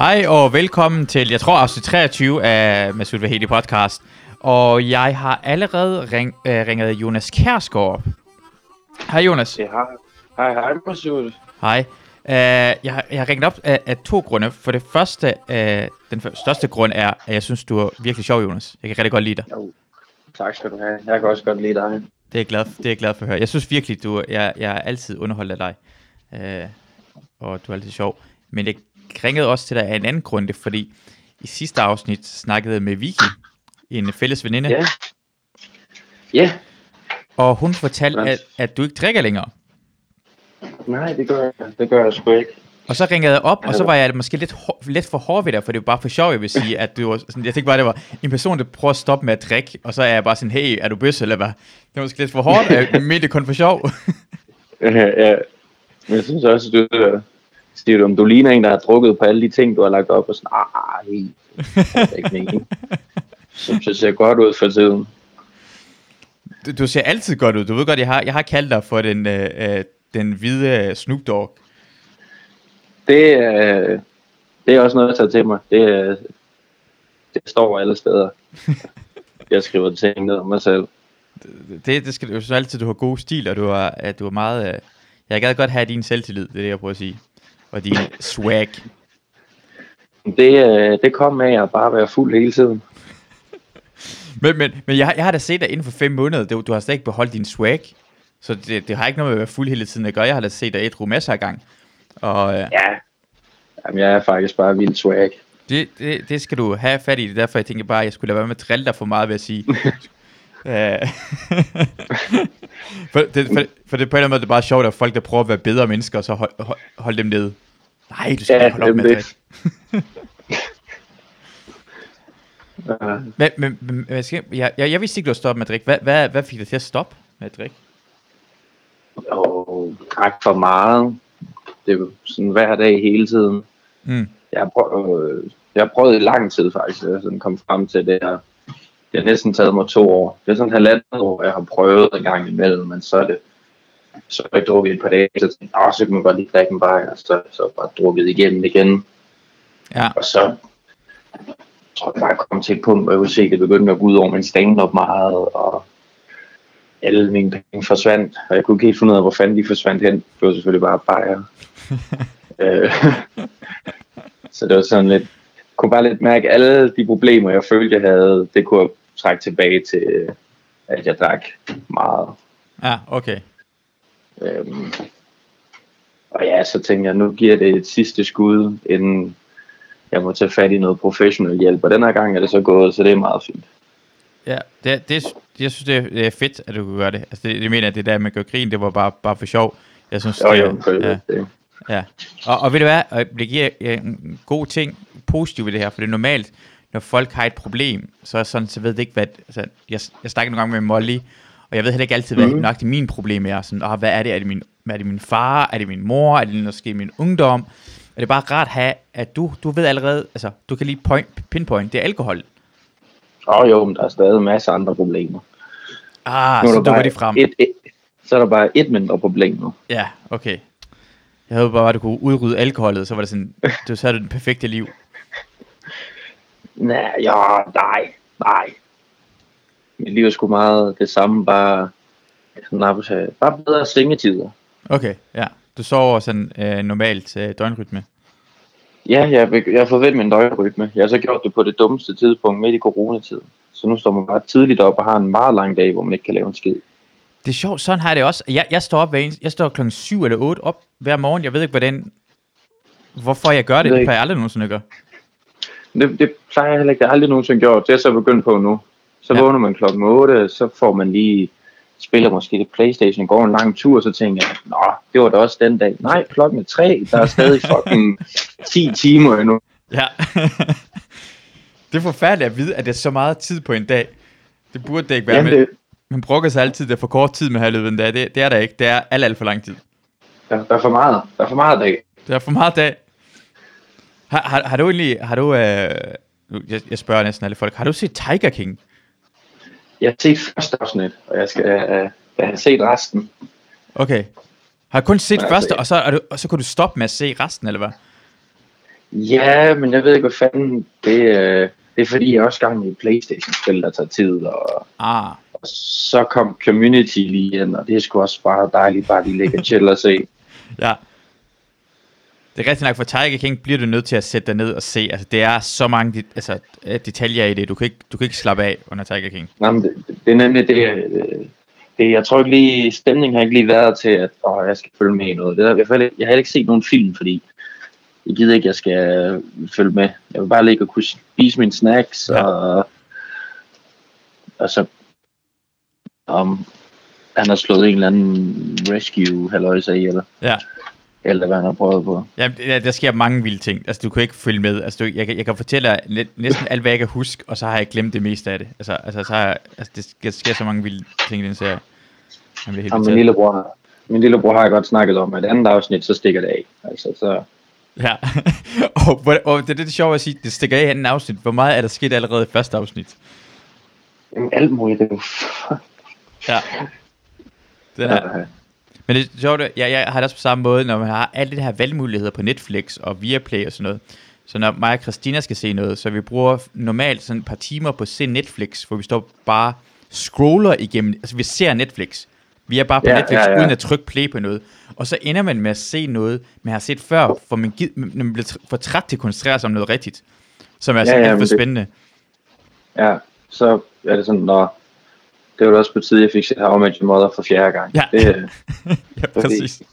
Hej og velkommen til, jeg tror afsnit 23 af Masud Vahedi podcast. Og jeg har allerede ring, øh, ringet Jonas Kærsgaard op. Hej Jonas. Ja, hej. Hej, hej, Masud. Hej. Uh, jeg, har- jeg har ringet op af, af to grunde. For det første, uh, den største grund er, at jeg synes, du er virkelig sjov, Jonas. Jeg kan rigtig godt lide dig. Jo, tak skal du have. Jeg kan også godt lide dig. Det er jeg glad, det er jeg glad for at høre. Jeg synes virkelig, du, jeg, jeg er altid underholdt af dig. Uh, og du er altid sjov. Men jeg ringede også til dig af en anden grund, fordi i sidste afsnit snakkede jeg med Vicky, en fælles veninde, Ja. Ja, og hun fortalte, at, at du ikke drikker længere. nej, det gør jeg. Det gør jeg sgu ikke. Og så ringede jeg op, og så var jeg måske lidt, hår, lidt for hård ved dig, for det var bare for sjov, jeg vil sige, at du var sådan, jeg tænkte bare, det var en person, der prøver at stoppe med at drikke, og så er jeg bare sådan, hey, er du bøs, eller hvad? Det var måske lidt for hårdt, jeg mente det kun for sjov. Ja, ja. Men jeg synes også, du øh, siger du, om du ligner en, der har drukket på alle de ting, du har lagt op, og sådan, ah, helt. Det er ikke meningen. Så det ser godt ud for tiden. Du, du ser altid godt ud, du ved godt, jeg har, jeg har kaldt dig for den, øh, øh, den hvide Snoop Dogg. Det, øh, det er også noget, jeg tager til mig. Det, øh, det står alle steder. Jeg skriver ting ned om mig selv. Det, det skal du synes altid, du har god stil, og du er, at du er meget... Øh, jeg gad godt have din selvtillid, det er det, jeg prøver at sige. Og din swag. Det, øh, det kom af at bare være fuld hele tiden. Men, men, men jeg, jeg har da set dig inden for fem måneder, du, du har slet ikke beholdt din swag. Så det, det har ikke noget med at være fuld hele tiden at gøre. Jeg har da set dig et masser af gang. Og øh, Ja. Jamen, jeg er faktisk bare vildt swag. det, det, det skal du have fat i. Det er derfor, jeg tænker bare, at jeg skulle lade være med at drille dig for meget ved at sige. Øh, for, det, for, for det på en eller anden måde det er bare sjovt, at folk, der prøver at være bedre mennesker, og så hold, hold, hold dem nede. Nej, du skal Ja, holde op med det- Men, men, men jeg, jeg, jeg vidste ikke, du havde stoppet med at drikke. Hvad, hvad, hvad fik dig til at stoppe med at drikke? og drak for meget. Det var sådan hver dag hele tiden. Mm. Jeg har prøvet, jeg prøvet i lang tid faktisk, at jeg sådan kom frem til det her. Det har næsten taget mig to år. Det er sådan halvandet år, jeg har prøvet en gang imellem, men så er det så har jeg drukket et par dage, så tænkte jeg, "Åh, så kan man godt lige drikke en bajer, og så, så bare drukket igennem igen. Ja, Og så tror jeg bare, jeg kom til et punkt, hvor jeg kunne se, at det begyndte at gå ud over min stand-up meget, og alle mine penge forsvandt, og jeg kunne ikke helt finde ud af, hvor fanden de forsvandt hen. Det var selvfølgelig bare bajer. Øh, så det var sådan lidt, jeg kunne bare lidt mærke, alle de problemer, jeg følte, jeg havde, det kunne jeg trække tilbage til, at jeg drak meget. ja, okay. Øhm, og ja, så tænkte jeg, nu giver det et sidste skud, inden jeg må tage fat i noget professionel hjælp. Og den her gang er det så gået, så det er meget fint. Ja, det, det, jeg synes, det er, fedt, at du kan gøre det. Altså, det, det mener jeg, det der med at gøre grin, det var bare, bare for sjov. Jeg synes, Jo, det, jo, for ja, det. ja. Og, og ved du hvad, det giver øh, en god ting, positivt ved det her, for det er normalt, når folk har et problem, så er sådan, så ved det ikke, hvad, altså, jeg, jeg snakker nogle gange med Molly, og jeg ved heller ikke altid, hvad mm. nok det min problem er. Sådan, oh, hvad er det? Er det, min, er det min far? Er det min mor? Er det måske min ungdom? Og det er bare rart at have, at du, du ved allerede, altså, du kan lige point, pinpoint, det er alkohol. Og jo, men der er stadig masser af andre problemer. Ah, Nu er så der dukker de frem. Et, et, så er der bare et mindre problem nu. Ja, okay. Jeg havde bare, at du kunne udrydde alkoholet, så var det sådan, du så du det perfekte liv. Nej, ja, nej, nej. Mit liv er sgu meget det samme, bare, sådan, bare bedre sengetider. Okay, ja. Du sover sådan øh, normalt øh, døgnrytme. Ja, jeg, jeg vendt min døgnrytme. Jeg har så gjort det på det dummeste tidspunkt midt i coronatiden. Så nu står man bare tidligt op og har en meget lang dag, hvor man ikke kan lave en skid. Det er sjovt, sådan har jeg det også. Jeg, jeg står op hver eneste, jeg står klokken 7 eller 8 op hver morgen. Jeg ved ikke, hvordan, hvorfor jeg gør det. Det ikke. plejer jeg aldrig nogensinde gøre. Det, det plejer jeg heller ikke. Det har aldrig nogensinde gjort. Det er så begyndt på nu. Så Ja. vågner man klokken 8, så får man lige spiller måske lidt Playstation, går en lang tur, så tænker jeg, nå, det var da også den dag. Nej, klokken er 3, der er stadig fucking 10 timer endnu. Ja. det er forfærdeligt at vide, at det er så meget tid på en dag. Det burde det ikke være. Jamen, men det, Man brokker sig altid, det er for kort tid med halvøvet en dag. Det, det er der ikke. Det er alt, alt for lang tid. der, der, er for meget. Der er for meget dag. Det er for meget dag. Har, har, har du egentlig, har du, øh, jeg, jeg spørger næsten alle folk, har du set Tiger King? Jeg har set første afsnit, og jeg skal uh, jeg har set resten. Okay. Har du kun set Nej, første, altså, og så, er du, og så kunne du stoppe med at se resten, eller hvad? Ja, men jeg ved ikke, hvad fanden det, øh, det er fordi, jeg er også gang i Playstation-spil, der tager tid, og, Ah, og så kom Community lige ind, og det er sgu også bare dejligt, bare lige ligge og chill og se. ja. Det er rigtigt nok, for Tiger King bliver du nødt til at sætte dig ned og se. Altså, det er så mange det, altså, øh, detaljer i det. Du kan, ikke, du kan ikke slappe af under Tiger King. Nå, men det, det er nemlig det, øh, det, jeg tror ikke lige, stemningen har ikke lige været til, at åh, jeg skal følge med i noget. Det er, hvert fald, jeg har ikke set nogen film, fordi jeg gider ikke, jeg skal følge med. Jeg vil bare ligge og kunne spise mine snacks, Ja. og, og så om han har slået en eller anden rescue halløjse i, eller, Ja. Eller hvad han har prøvet på. Ja, der, der sker mange vilde ting. Altså, du kan ikke følge med. Altså, du, jeg, kan- jeg kan fortælle dig næ- næsten alt, hvad jeg kan huske, og så har jeg glemt det meste af det. Altså, altså, så har jeg, altså det sker, sker så mange vilde ting i den serie. Jeg bliver helt Og min lillebror, min lillebror har jeg godt snakket om, at andet afsnit, så stikker det af. Altså, så, Ja, og, hvor- og det er det, det sjove at sige, det stikker af i anden afsnit. Hvor meget er der sket allerede i første afsnit? jamen, alt muligt, det er jo Ja. Den er, Ja. Men det er sjovt, jeg, jeg har det også på samme måde, når man har alle de her valgmuligheder på Netflix og Viaplay og sådan noget. Så når mig og Christina skal se noget, så vi bruger normalt sådan et par timer på at se Netflix, hvor vi står bare scroller igennem, altså vi ser Netflix. Vi er bare på Ja, Netflix, ja, ja. uden at trykke play på noget. Og så ender man med at se noget, man har set før, for man, gid, man bliver for træt til at koncentrere sig om noget rigtigt. Som er Ja, så ja, alt for men det- spændende. Ja, så er det sådan, når det var også på tide, jeg fik set How I Met Your Mother for fjerde gang. Ja. Det, øh, ja, præcis. der er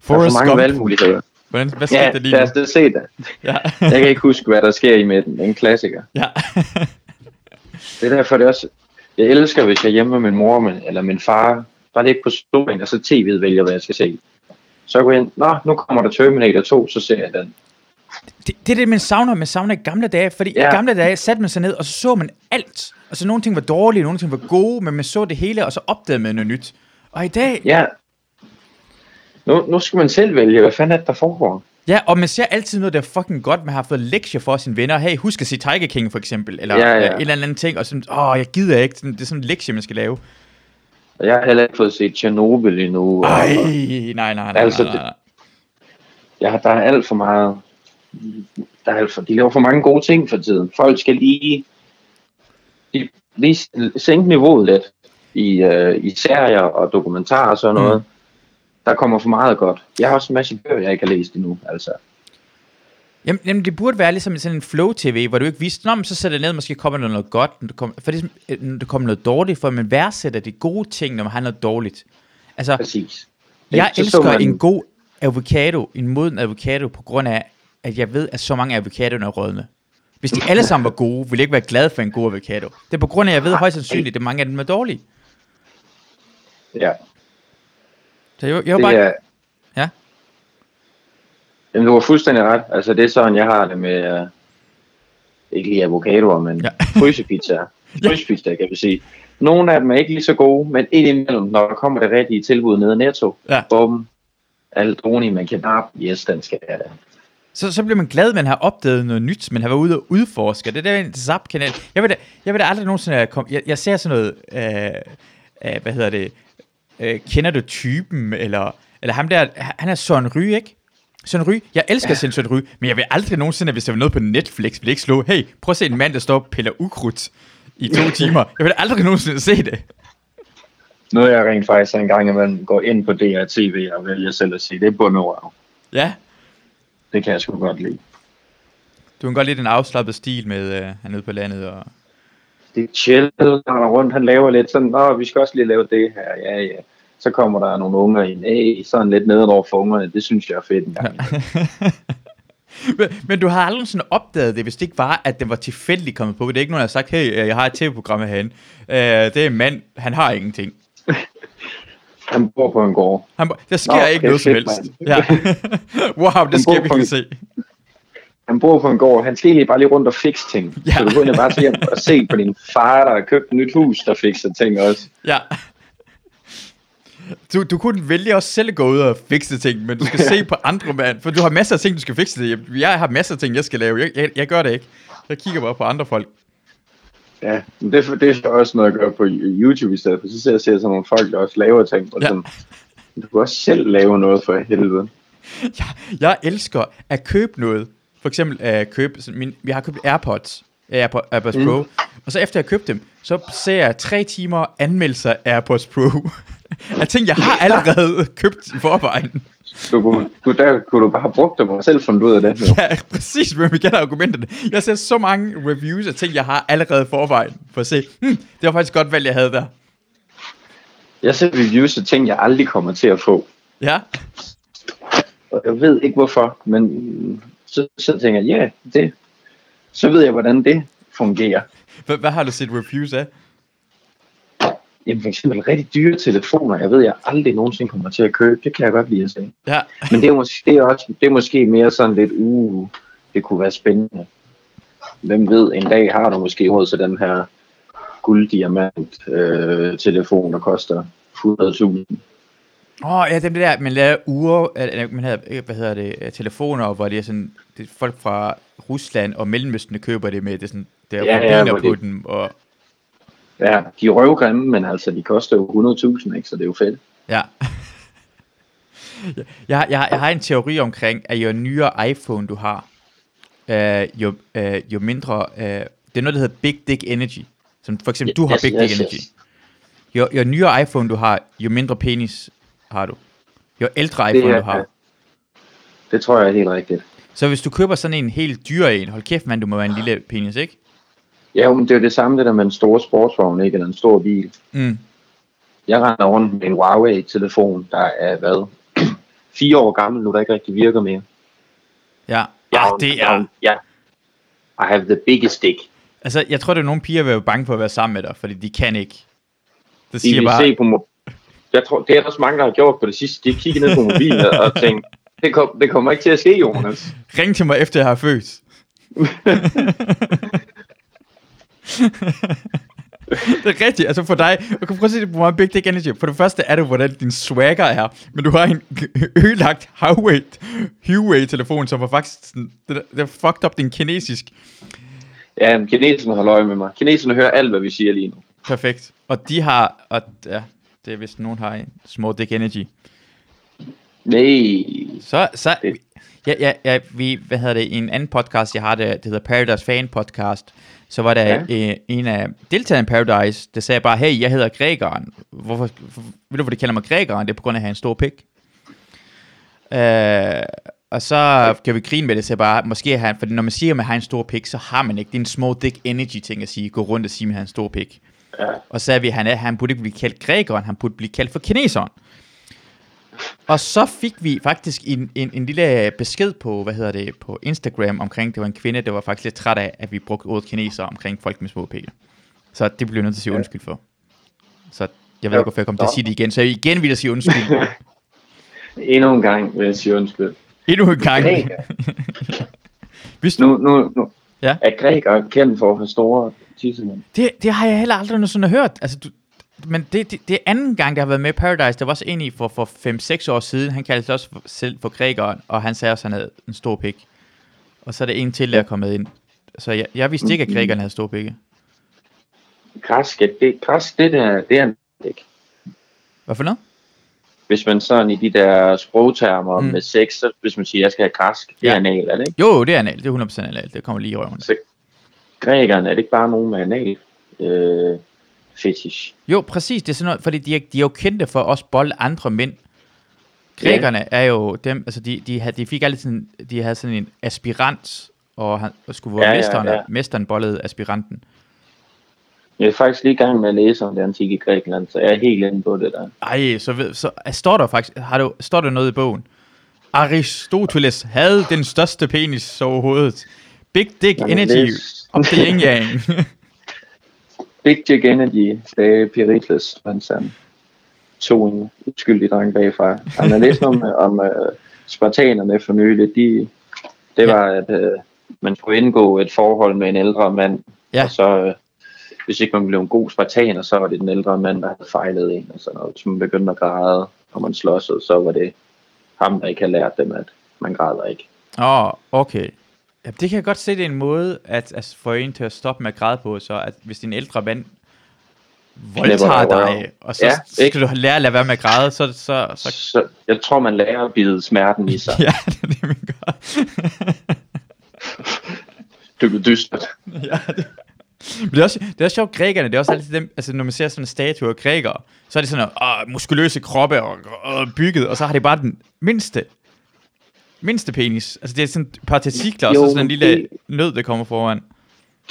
Forrest for mange Gump. valgmuligheder. Hvordan, hvad skete Ja, der lige nu? da se det. Ja. Jeg kan ikke huske, hvad der sker i midten. Det er en klassiker. ja. Det er derfor, det er også... Jeg elsker, hvis jeg er hjemme med min mor eller min far, bare ligge på stolen, og så tv'et vælger, hvad jeg skal se. Så går jeg ind, nå, nu kommer der Terminator 2, så ser jeg den. Det, det er det, man savner. Man savner i gamle dage, fordi ja. I gamle dage satte man sig ned, og så så man alt. Altså, nogle ting var dårlige, nogle ting var gode, men man så det hele, og så opdagede man noget nyt. Og i dag, Ja. Nu, nu skal man selv vælge, hvad fanden er det, der foregår. ja, og man ser altid noget, der er fucking godt. Man har fået lektier for sine venner. Hey, husk at se Tiger King, for eksempel. Eller Ja, ja. en eller anden ting, og sådan, åh, jeg gider ikke. Det er sådan en lektie, man skal lave. Og jeg har heller ikke fået set Chernobyl endnu. og- Ej, nej, nej, nej, Altså, nej, nej, nej. Ja, der er alt for meget. Der er for, de laver for mange gode ting for tiden. Folk skal lige, de, lige sænke niveauet lidt i, uh, i serier og dokumentarer og sådan noget. Mm. Der kommer for meget godt. Jeg har også en masse bøger, jeg ikke har læst endnu. Altså. Jamen, jamen, det burde være ligesom sådan en flow-tv, hvor du ikke vidste, Nå, men så sætter jeg ned, måske kommer der noget godt, når der kommer, for det, er øh, når der kommer noget dårligt, for man værdsætter de gode ting, når man har noget dårligt. Altså, Præcis. jeg Så så elsker man- en god avocado, en moden avocado, på grund af, at jeg ved, at så mange avocadoer er rødne. Hvis de alle sammen var gode, ville jeg ikke være glad for en god avocado. Det er på grund af, at jeg ved højst sandsynligt, at mange af dem er dårlige. Ja, Så jeg, jeg det bare... er... Ja. Jamen, du har fuldstændig ret. Altså, det er sådan, jeg har det med... Uh, ikke lige avocadoer, men Ja. frysepizzaer. Frysepizzaer, kan vi sige. Nogle af dem er ikke lige så gode, men indimellem, når der kommer det rigtige tilbud nede i Netto, Ja. bum, aldroni med kebab, yes, den skal jeg. Så, så bliver man glad, at man har opdaget noget nyt, man har været ude og udforske. Det er der en Zap-kanal. Jeg vil da, jeg vil da aldrig nogensinde komme... Jeg, jeg ser sådan noget... Øh, øh, hvad hedder det? Øh, kender du typen? Eller, eller ham der... Han er Søren Ry, ikke? Søren Ry. Jeg elsker ja. Søren Ry, men jeg vil aldrig nogensinde, hvis der var noget på Netflix, vil ikke slå, hey, prøv at se en mand, der står og piller ukrudt i to timer. Jeg vil aldrig nogensinde se det. Noget jeg rent faktisk en gang imellem går ind på DRTV og vælger selv at sige, det er bunderøv. Ja, Det kan jeg sgu godt lide. du kan godt lide den afslappede stil med, øh, han nede på landet. Og... Det er chill, han rundt, han laver lidt sådan, nå, vi skal også lige lave det her, ja, ja. Så kommer der nogle unger ind, hey, sådan lidt nedenover for ungerne, det synes jeg er fedt en gang. men, men du har aldrig sådan opdaget det, hvis det ikke var, at den var tilfældigt kommet på. Det er ikke nogen, der har sagt, hey, øh, jeg har et tv-program herhen. Øh, det er en mand, han har ingenting. Han bor på en gård. Han, bo- der sker Nå, ikke noget som helst. Ja. wow, det skal vi kan en- se. Han bor på en gård, han skal egentlig bare lige rundt og fikse ting. Ja. Så du kunne bare tage hjem og se på din far, der har købt et nyt hus, der fikser ting også. Ja. Du, du kunne vælge også selv at gå ud og fikse ting, men du skal se på andre mand, for du har masser af ting, du skal fikse det. Jeg har masser af ting, jeg skal lave. Jeg, jeg, jeg gør det ikke. Jeg kigger bare på andre folk. Ja, men det, det er så også noget at gøre på YouTube i stedet for. Så ser jeg ser sådan nogle folk, der også laver ting. Og Ja. sådan, du kan også selv lave noget for helvede. Jeg, jeg elsker at købe noget, for eksempel øh, købe, sådan min, vi har købt AirPods, AirPods, AirPods Mm. Pro, og så efter jeg købte dem, så ser jeg tre timer anmeldelser af AirPods Pro. jeg tænkte, jeg har allerede købt i forvejen. Du, kunne- du, der kunne du bare have brugt dem og selv fundet ud af det. Jo. Ja, præcis, men vi kender argumenterne. Jeg ser så mange reviews af ting, jeg har allerede forvejen, for at se, hmm, det var faktisk godt valg, jeg havde der. Jeg ser reviews af ting, jeg aldrig kommer til at få. Ja, Og jeg ved ikke hvorfor, men så, så tænker jeg, ja, yeah, det, så ved jeg, hvordan det fungerer. hvad, hvad har du set reviews af? Jamen for eksempel rigtig dyre telefoner, jeg ved, jeg aldrig nogensinde kommer til at købe. Det kan jeg godt lide at se. Ja, Men det er, måske, det er, også, det er måske mere sådan lidt, uh, det kunne være spændende. Hvem ved, en dag har du måske råd til den her gulddiamant øh, telefon, der koster 100.000. Åh, oh, ja, dem der, man laver uger, eller man havde, hvad hedder det, øh, telefoner, hvor det er sådan, det er folk fra Rusland og Mellemøsten, der køber det med, det er sådan, der er Ja, ja, på det- dem, og Ja, de er røvgrimme, men altså, de koster jo 100.000, ikke? Så det er jo fedt. ja. jeg, jeg, jeg, har en teori omkring, at jo nyere iPhone du har, øh, jo, øh, jo mindre, øh, det er noget, der hedder Big Dick Energy, som for eksempel du har Yes, Big yes, Dick yes. Energy. Jo, jo nyere iPhone du har, jo mindre penis har du. Jo ældre Det iPhone er- du har. Det tror jeg er helt rigtigt. Så hvis du køber sådan en helt dyr en, hold kæft mand, du må være en lille penis, ikke? Ja, men det er jo det samme det der med en stor sportsvogn, ikke? Eller en stor bil. Mm. Jeg render rundt med en Huawei-telefon, der er, hvad, fire år gammel nu, der ikke rigtig virker mere. Ja, ja det er... Ja. I have the biggest dick. Altså, jeg tror, det er nogle piger, der er bange for at være sammen med dig, fordi de kan ikke. Det De siger vil bare, se på mo- jeg tror, det er der også mange, der har gjort på det sidste. De kigger ned på mobilen og tænker, det, kom, det kommer ikke til at ske, Jonas. ring til mig efter jeg har født. det er rigtigt, altså for dig, kan prøve at se det på meget Big Dick Energy. For det første er det, hvordan din swagger er, men du har en ødelagt Huawei, Huawei-telefon, som var faktisk sådan, det, det fucked up din kinesisk. Ja, men kineserne holder øje med mig. Kineserne hører alt, hvad vi siger lige nu. Perfekt. Og de har, og ja, det er hvis nogen har en small dick energy. Nej. Så, så Det- ja, ja, ja, vi, hvad hedder det, i en anden podcast, jeg har det, det hedder Paradise Fan Podcast, så var der Ja. øh, en af deltagerne i Paradise, der sagde bare, hey, jeg hedder Gregeren. Hvorfor, for, ved du, hvor de kalder mig Gregeren? Det er på grund af, at jeg har en stor pik. Øh, og så kan vi grine med det, så bare, måske han, for når man siger, at man har en stor pik, så har man ikke, det er en small dick energy ting at sige, gå rundt og sige, at man har en stor pik. Ja. Og så sagde vi, at han, er, han burde ikke blive kaldt grækeren, han burde blive kaldt for kineseren. Og så fik vi faktisk en, en, en lille besked på, hvad hedder det, på Instagram omkring, det var en kvinde, der var faktisk lidt træt af, at vi brugte ordet kineser omkring folk med små pikker. Så det bliver jeg nødt til at sige undskyld for. Så jeg ved ikke, hvorfor jeg kommer til at sige det igen, så jeg igen vil jeg sige undskyld. Endnu en gang vil jeg sige undskyld. Endnu en gang. Hvis du, Nu, nu, nu. Ja. Er grækere kendt for at have store tissemænd? det, det har jeg heller aldrig nogensinde hørt. Altså, du, men det, det, det anden gang, der har været med i Paradise. Der var også en i for, for 5-6 år siden. Han kaldte sig også for, selv for grækeren, og han sagde også, at han havde en stor pik. Og så er der en til, der er kommet ind. Så jeg, jeg vidste ikke, at grækerne havde stor pikke. Græsk, det, græsk, det der, det er ikke. Hvad for noget? Hvis man sådan i de der sprogtermer mm. med sex, så hvis man siger, at jeg skal have græsk, det Ja. er anal, er det ikke? Jo, det er anal. Det er 100% anal. Det kommer lige i røven. Så grækerne, er det ikke bare nogen med anal øh, fetish? Jo, præcis. Det er sådan noget, fordi de er, de er jo kendte for også bolde andre mænd. Grækerne er jo dem, altså de, de, havde, de fik altid sådan, de havde sådan en aspirant, og han og skulle være Ja, ja, ja, mesteren, ja. ja. mesteren bollede aspiranten. Jeg er faktisk lige i gang med at læse om det antikke Grækenland, så jeg er helt inde på det der. Ej, så, ved, så står der faktisk, har du, står der noget i bogen? Aristoteles havde den største penis overhovedet. Big Dick Jamen, Energy, læs. op til yin yang. Big Dick Energy, sagde Pericles, mens han tog en uskyldig dreng bagfra. Han har læst om, om uh, spartanerne for nylig. De, det Ja. var, at uh, man skulle indgå et forhold med en ældre mand, Ja. og så, uh, hvis ikke man blev en god spartaner, så var det den ældre mand, der havde fejlet en, og sådan noget. Hvis man begyndte at græde, og man slåsede, så var det ham, der ikke havde lært dem, at man græder ikke. Åh, oh, okay. Ja, det kan jeg godt se, det er en måde at, at få en til at stoppe med at græde på, så at hvis din ældre mand voldtager dig og så Ja, ikke? skal du lære at lade være med at græde, så, så, så Så jeg tror, man lærer at bide smerten i sig. ja, det er det, man gør. Det blev dystert. ja, det, men det er, også, det er også sjovt, grækerne, det er også altid dem, altså når man ser sådan en statue af grækere, så er det sådan åh, muskuløse kroppe og, og, bygget, og så har de bare den mindste, mindste penis. Altså det er sådan et par testikler, og så sådan en lille det- nød, der kommer foran.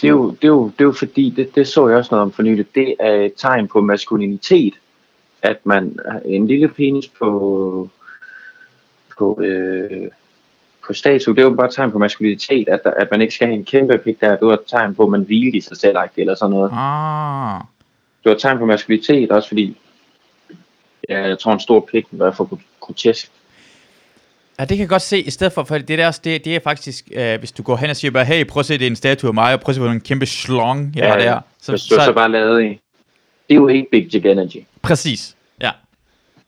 Det er jo, det er jo, det er jo fordi, det, det så jeg også noget om for nylig, det er et tegn på maskulinitet, at man en lille penis på, på, øh, på statue, det er jo bare et tegn på maskulinitet, at, der, at man ikke skal have en kæmpe pik der, det var et tegn på, at man hviler i sig selv, eller sådan noget. Ah, Det var et tegn på maskulinitet, også fordi, ja, jeg tror en stor pik var for grotesk. Ja, det kan jeg godt se, i stedet for, for det der også, det, det er faktisk, øh, hvis du går hen og siger bare, hey, prøv at se, det er en statue af mig, og prøv at se, hvor en kæmpe slong jeg ja, har der. Så, så, så, så bare lavet i. Det er jo ikke Big Dick Energy. Præcis, ja.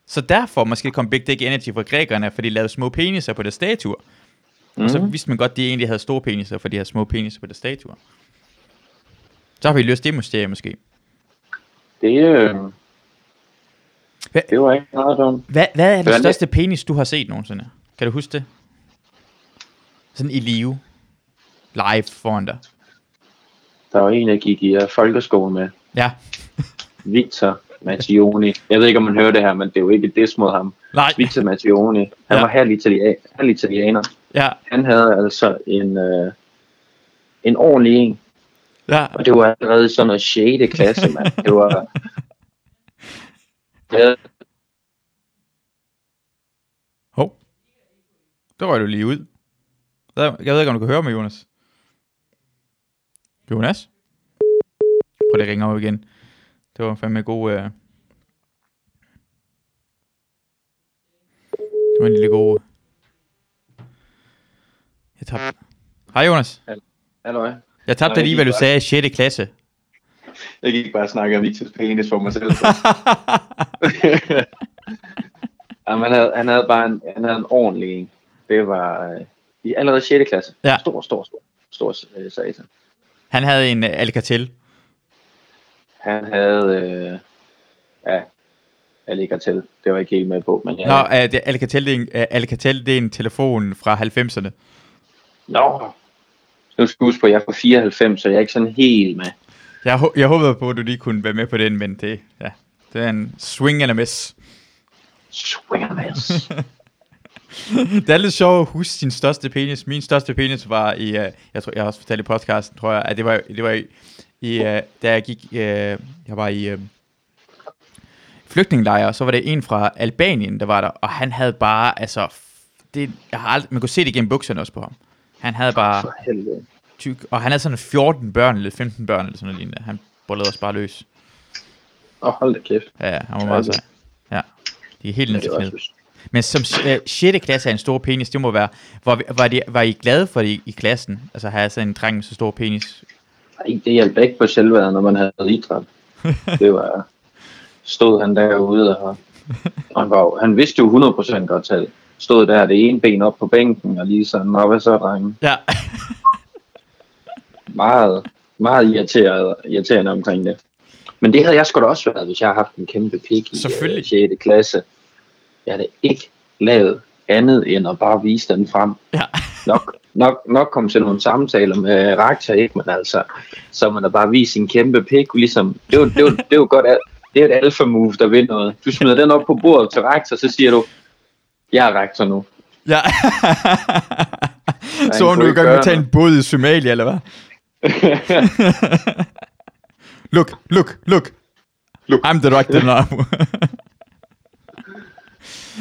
Så derfor måske kom Big Dick Energy fra grækerne, for de lavede små peniser på deres statuer. Mm. Og så Mhm. vidste man godt, at de egentlig havde store peniser, for de havde små peniser på deres statuer. Så har vi løst det mysterie måske. Det, øh, Hvad- det var ikke meget dumt. Hvad, hvad er den største penis, du har set nogensinde? Kan du huske det? Sådan i live. Live foran dig. Der var en, jeg gik i uh, folkeskole med. Ja. Victor Mattioni. Jeg ved ikke, om man hører det her, men det er jo ikke et diss mod ham. Nej. Victor Mattioni. Han Ja. var halv italiener. Halv italiener. Ja. Han havde altså en, øh, en ordentlig en. Ja. Og det var allerede sådan noget 6. klasse, mand. Det var... Ja, Hov. Der røg du lige ud. Jeg ved ikke, om du kan høre mig, Jonas. Jonas? Prøv at ringe op igen. Det var fandme god... Uh... Det var en lille god... Jeg tabte... Hej Jonas. halløj. Jeg tabte lige, hvad du det sagde i 6. klasse. Jeg gik bare og snakke om Victors penis for mig selv. Jamen, han, havde, han havde bare en, han havde en ordentlig en. Det var øh, i allerede 6. klasse. Ja. Stor, stor, stor, stor øh, satan. Han havde en uh, Alcatel. Han havde, øh, ja, jeg til. Det var jeg ikke helt med på, men. Nå, uh, det, Alcatel, det er en, uh, Alcatel, det er en telefon fra 90'erne. Nå. Nu skal du huske på, at jeg er på 94, så jeg er ikke sådan helt med. Jeg, jeg håbede på, at du lige kunne være med på den, men det, ja, det er en swing and a miss. Swingers. Det er lidt sjovt at huske sin største penis. Min største penis var i, uh, jeg tror, jeg har også fortalt i podcasten, tror jeg, at det var, det var i, i uh, da jeg gik, uh, jeg var i uh, flygtningelejr, så var det en fra Albanien, der var der, og han havde bare, altså, det, jeg har aldrig, man kunne se det gennem bukserne også på ham. Han havde bare tyk, og han havde sådan 14 børn, eller 15 børn, eller sådan noget lignende. Han bollede også bare løs. Åh, oh, hold da kæft. Ja, han var meget sej. Ja, de er helt det til Men som øh, 6. klasse er en stor penis, det må være... Var, var, de, var I glade for det i, i klassen? Altså have sådan en dreng med så stor penis? Ej, det hjalp ikke på selvværdet, når man havde idræt. Det var... Stod han derude, og, og han, var, han vidste jo 100% godt selv. Stod der, det ene ben op på bænken, og lige sådan, hvad så, drenge? Ja. Meget, meget irriteret, irriterende omkring det. Men det havde jeg sgu da også været, hvis jeg havde haft en kæmpe pik i Selvfølgelig. øh, 6. klasse. Jeg havde ikke lavet andet end at bare vise den frem. ja. nok, nok, nok komme til nogle samtaler med rektor, ikke? Men altså, så man da bare vise sin kæmpe pik, ligesom, det jo, det jo, det jo godt, det er et alfa move, der vil noget. Du smider den op på bordet til rektor, så siger du, jeg er rektor nu. ja. så om du i gang med at tage en båd i Somalia, eller hvad? look, look, look. Look. I'm the rector now.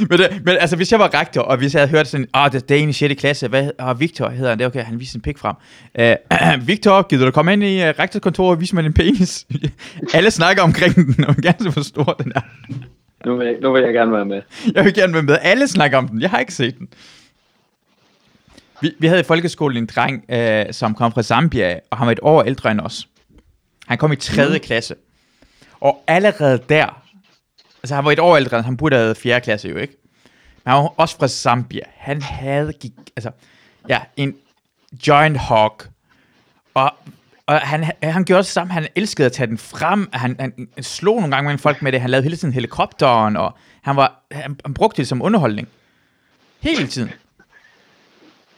Men, det, men altså, hvis jeg var rektor, og hvis jeg havde hørt sådan, ah, det, det er en i 6. klasse, hvad, ah, Victor hedder han, det er okay, han viser sin pik frem. Uh, Victor, gider du komme ind i uh, rektorkontoret og vise mig din penis? Alle snakker omkring den, og gerne se, hvor stor den er. nu, vil jeg, nu vil jeg gerne være med. Jeg vil gerne være med. Alle snakker om den. Jeg har ikke set den. Vi, vi havde i folkeskolen en dreng, øh, som kom fra Zambia, og han var et år ældre end os. Han kom i 3. Mm. klasse. Og allerede der, altså han var et år ældre, han burde have 4. klasse jo, ikke? Men han var også fra Zambia. Han havde, gik, altså, ja, en giant hog. Og, og han, han gjorde det samme, han elskede at tage den frem, han, han, han slog nogle gange med folk med det, han lavede hele tiden helikopteren, og han, var, han, han brugte det som underholdning. Hele tiden.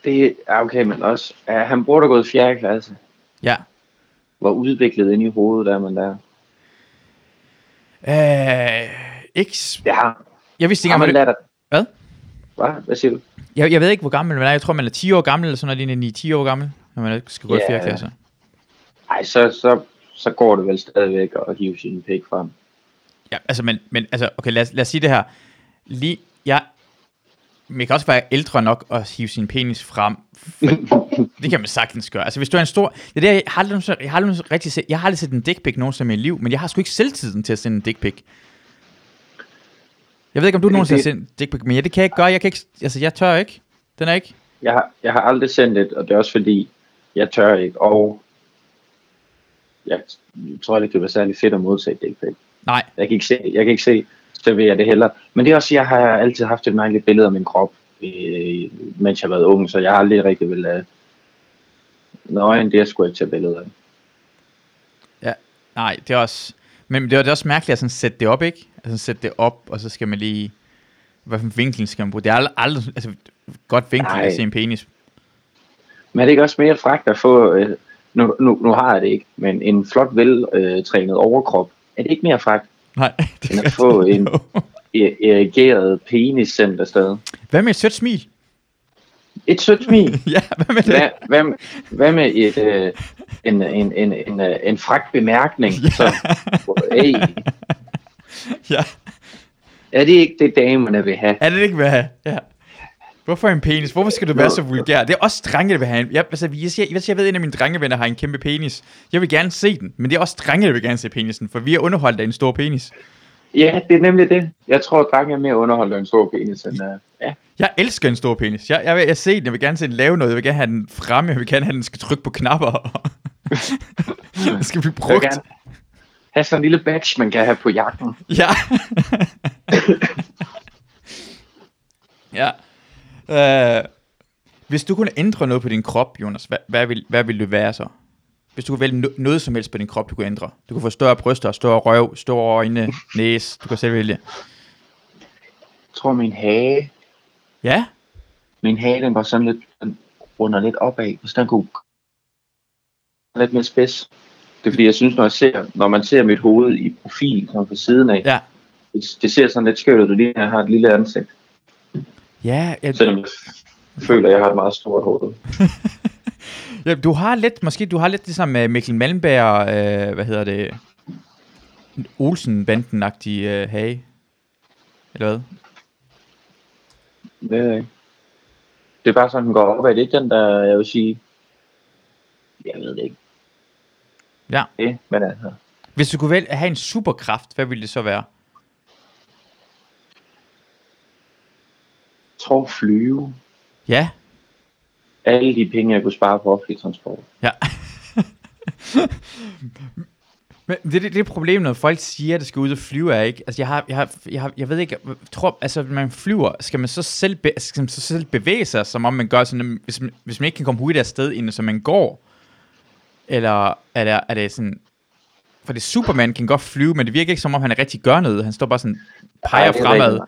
Det er okay, men også, ja, han burde have gået i 4. klasse. Ja. Hvor udviklet ind i hovedet er man der. Øh, Det har, Jeg vidste ikke engang, man hvad det... Hvad? Hvad? Hvad siger du? Jeg, jeg ved ikke, hvor gammel man er. Jeg tror, man er 10 år gammel, eller sådan noget, lige 10 år gammel, når man skal gå i Ja. 4. klasse. Ej, så, så, så går det vel stadigvæk at hive sin pik frem. Ja, altså, men, men altså, okay, lad, lad os sige det her. Lige, jeg, jeg kan også være ældre nok at hive sin penis frem. det kan man sagtens gøre. Altså, hvis du er en stor... Det er det, jeg har aldrig, jeg har aldrig rigtig set, jeg har aldrig set en dick pic nogensinde i mit liv, men jeg har sgu ikke selvtiden til at sende en dick pic. Jeg ved ikke, om du nogensinde har sendt en dick pic, men ja, det kan jeg ikke gøre. Jeg kan ikke, altså, jeg tør ikke. Den er ikke. Jeg har, jeg har aldrig sendt et, og det er også fordi, jeg tør ikke, og jeg tror ikke, det var særlig fedt at modtage det. pic. Nej, Jeg kan ikke se, jeg kan ikke se, så vil jeg det heller. Men det er også, jeg har altid haft et mærkeligt billede af min krop, øh, mens jeg har været ung, så jeg har aldrig rigtig vil have nøgen, det er sgu ikke tage billeder af. nej, det er også... Men det er, det også mærkeligt at sådan sætte det op, ikke? Altså sætte det op, og så skal man lige... Hvad for en vinkel skal man bruge? Det er aldrig, aldrig altså, godt vinkel Nej. at se en penis. Men er det ikke også mere fragt at få, øh, nu, nu, nu har jeg det ikke, men en flot veltrænet overkrop, er det ikke mere fragt, Nej, det end at få en e- erigeret penis sendt afsted? Hvad med et sødt smil? Et sødt smil. ja, hvad med det? Hvad, hvad, hvad med et, øh, en, en, en, en, øh, en fragt bemærkning? Ja. Så, hey, Ja, er det ikke det, damerne vil have? er det ikke, hvad jeg Ja. Hvorfor en penis? Hvorfor skal du være så vulgær? Det er også drenge, der vil have en... Jeg, altså, jeg, siger, hvis jeg ved, at en af mine drengevenner har en kæmpe penis. Jeg vil gerne se den, men det er også drenge, der vil gerne se penisen, for vi er underholdt af en stor penis. Ja, det er nemlig det. Jeg tror, at drenge er mere underholdt af en stor penis end... Uh, ja. Jeg elsker en stor penis. Jeg, jeg vil jeg se den, jeg vil gerne se den lave noget, jeg vil gerne have den fremme, jeg vil gerne have, den skal trykke på knapper. det skal blive Jeg vil brugt. gerne have sådan en lille badge, man kan have på jakken. Ja. ja. Øh, hvis du kunne ændre noget på din krop, Jonas, hvad, hvad, vil, hvad vil det være så? Hvis du kunne vælge no- noget som helst på din krop, du kunne ændre. Du kunne få større bryster, større røv, store øjne, næse. Du kan selv vælge. Jeg tror, min hage, Ja? min hage, den var sådan lidt, den runder lidt opad, hvis den kunne lidt mere spids. Det er fordi, jeg synes, når, jeg ser, når man ser mit hoved i profil, som på siden af, Ja. det, det ser sådan lidt skørt ud, at jeg har et lille ansigt. Ja, ja, Selvom jeg føler, at jeg har et meget stort hoved. ja, du har lidt, måske du har lidt ligesom med Mikkel Malmberg, øh, hvad hedder det, Olsen-banden-agtig øh, hage. Eller hvad? Det, det er bare sådan, den går opad. Det er ikke den, der, jeg vil sige, jeg ved det ikke. Ja. Det, men altså, Hvis du kunne vælge at have en superkraft, hvad ville det så være? jeg tror flyve. Ja, Alle de penge, jeg kunne spare på offentlig transport. Ja. Men det, det, det er problemet, når folk siger, at det skal ud og flyve, er ikke? Altså, jeg har, jeg har, jeg har, jeg ved ikke, jeg tror, altså, man flyver, skal man så selv, be, skal man så selv bevæge sig, som om man gør sådan, hvis man, hvis man ikke kan komme hurtigt afsted, inden så man går? Eller er det, er det sådan, for det Superman kan godt flyve, men det virker ikke som om, han rigtig gør noget. Han står bare sådan, peger Ej, fremad.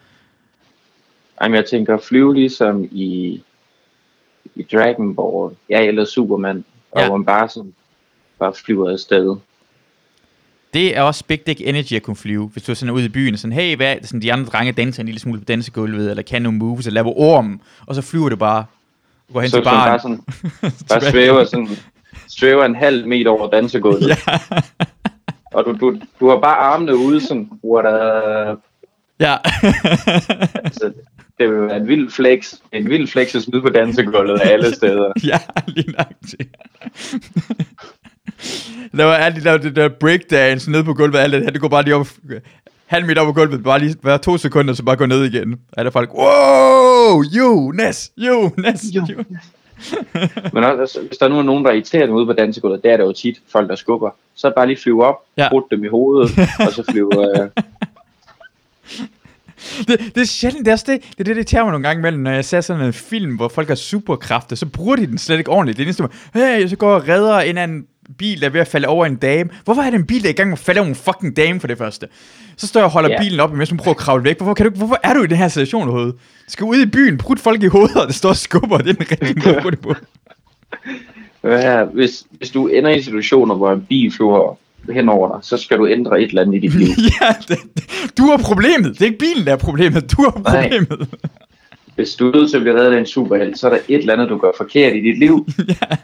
Jamen, jeg tænker flyve ligesom i, i Dragon Ball. Ja, eller Superman. Og Ja. hvor man bare sådan, bare flyver afsted. Det er også big dick energy at kunne flyve. Hvis du er sådan ude i byen og sådan, hey, hvad er? Sådan, de andre drenge danser en lille smule på dansegulvet, eller kan nogle moves, eller laver orm, og så flyver det bare. Går hen Så til sådan bare baren. sådan, bare svæver sådan, svæver en halv meter over dansegulvet. ja. Og du, du, du har bare armene ude sådan, what up? ja. Altså, det vil være en vild flex. En vild flex at smide på dansegulvet af alle steder. ja, lige nok til. Der var alt det der, det der breakdance nede på gulvet, alt det her, det går bare lige op, halv meter op på gulvet, bare lige hver to sekunder, så bare gå ned igen. Er der folk, wow, Jonas, Jonas, Jo. Jonas. Men også, altså, hvis der nu er nogen, der er irriterende ude på dansegulvet, det er der jo tit folk, der skubber. Så bare lige flyve op, Ja. ja. dem i hovedet, og så flyve... Øh, Det, det er sjældent, det er også det, det er det, det tager mig nogle gange imellem, når jeg ser sådan en film, hvor folk har superkræfter, så bruger de den slet ikke ordentligt. Det er næsten, hey, så går og redder en anden bil, der er ved at falde over en dame. Hvorfor er det en bil, der er i gang med at falde over en fucking dame for det første? Så står jeg og holder Ja. bilen op, imens hun prøver at kravle væk. Hvorfor, kan du, hvorfor er du i den her situation overhovedet? Du skal ud i byen, putte folk i hovedet, og det står og skubber. Det er den rigtige måde få det på. Ja, hvis, hvis du ender i situationer, hvor en bil flyver hen over dig, så skal du ændre et eller andet i dit liv. ja, det, du har problemet. Det er ikke bilen, der er problemet. Du Nej. problemet. Hvis du er nødt til at blive reddet af en superhelt, så er der et eller andet, du gør forkert i dit liv. ja.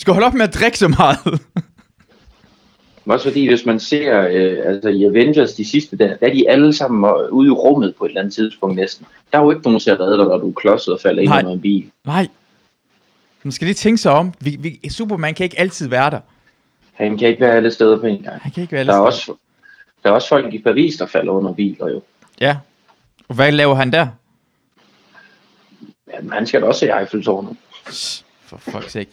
Skal holde op med at drikke så meget. Også fordi, hvis man ser øh, altså i Avengers de sidste der, der er de alle sammen øh, ude i rummet på et eller andet tidspunkt næsten. Der er jo ikke nogen til at redde dig, når du er klodset og falder ind Nej. under en bil. Nej. Man skal lige tænke sig om. Vi, vi, Superman kan ikke altid være der. Han kan ikke være alle steder på en gang. Han kan ikke være alle Der er steder. også, der er også folk i Paris, der falder under biler jo. Ja. Og hvad laver han der? Ja, men han skal da også i Eiffeltårnet. For fuck's sake.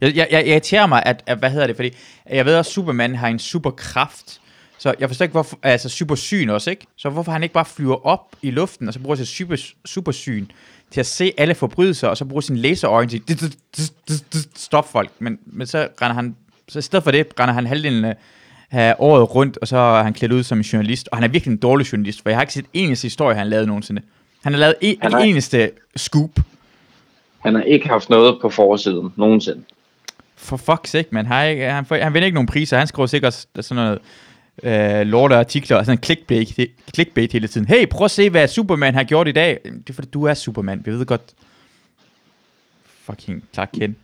Jeg, jeg, jeg irriterer mig, at, at, hvad hedder det, fordi jeg ved også, at Superman har en superkraft. Så jeg forstår ikke, hvorfor, altså supersyn også, ikke? Så hvorfor han ikke bare flyver op i luften, og så bruger sit super, supersyn til at se alle forbrydelser, og så bruger sin laserøjne til at stoppe folk. Men, men så render han, så i stedet for det, render han halvdelen af af året rundt, og så er han klædt ud som en journalist. Og han er virkelig en dårlig journalist, for jeg har ikke set en eneste historie, han lavet nogensinde. Han har lavet en, Han har- eneste scoop. Han har ikke haft noget på forsiden nogensinde. For fuck's sake, man. Han, ikke, han, får, han vinder ikke nogen priser. Han skriver sikkert sådan noget øh, lorte artikler og sådan en clickbait, clickbait hele tiden. Hey, prøv at se, hvad Superman har gjort i dag. Det er fordi, du er Superman. Vi ved godt. Fucking Clark Kent.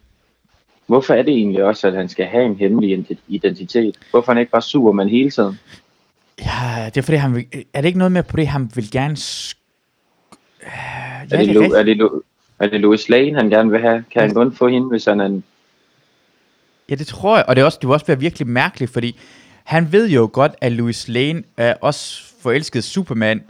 Hvorfor er det egentlig også, at han skal have en hemmelig ident- identitet? Hvorfor er han ikke bare Superman hele tiden? Ja, det er fordi, han vil, er det ikke noget med på det, han vil gerne... Sk- Øh, ja, Er det, det er er, det er det Louis Lane, han gerne vil have? Kan han kun få hende, hvis han er en... Ja, det tror jeg, og det, er også, det vil også være virkelig mærkeligt, fordi han ved jo godt, at Louis Lane er også forelsket Superman,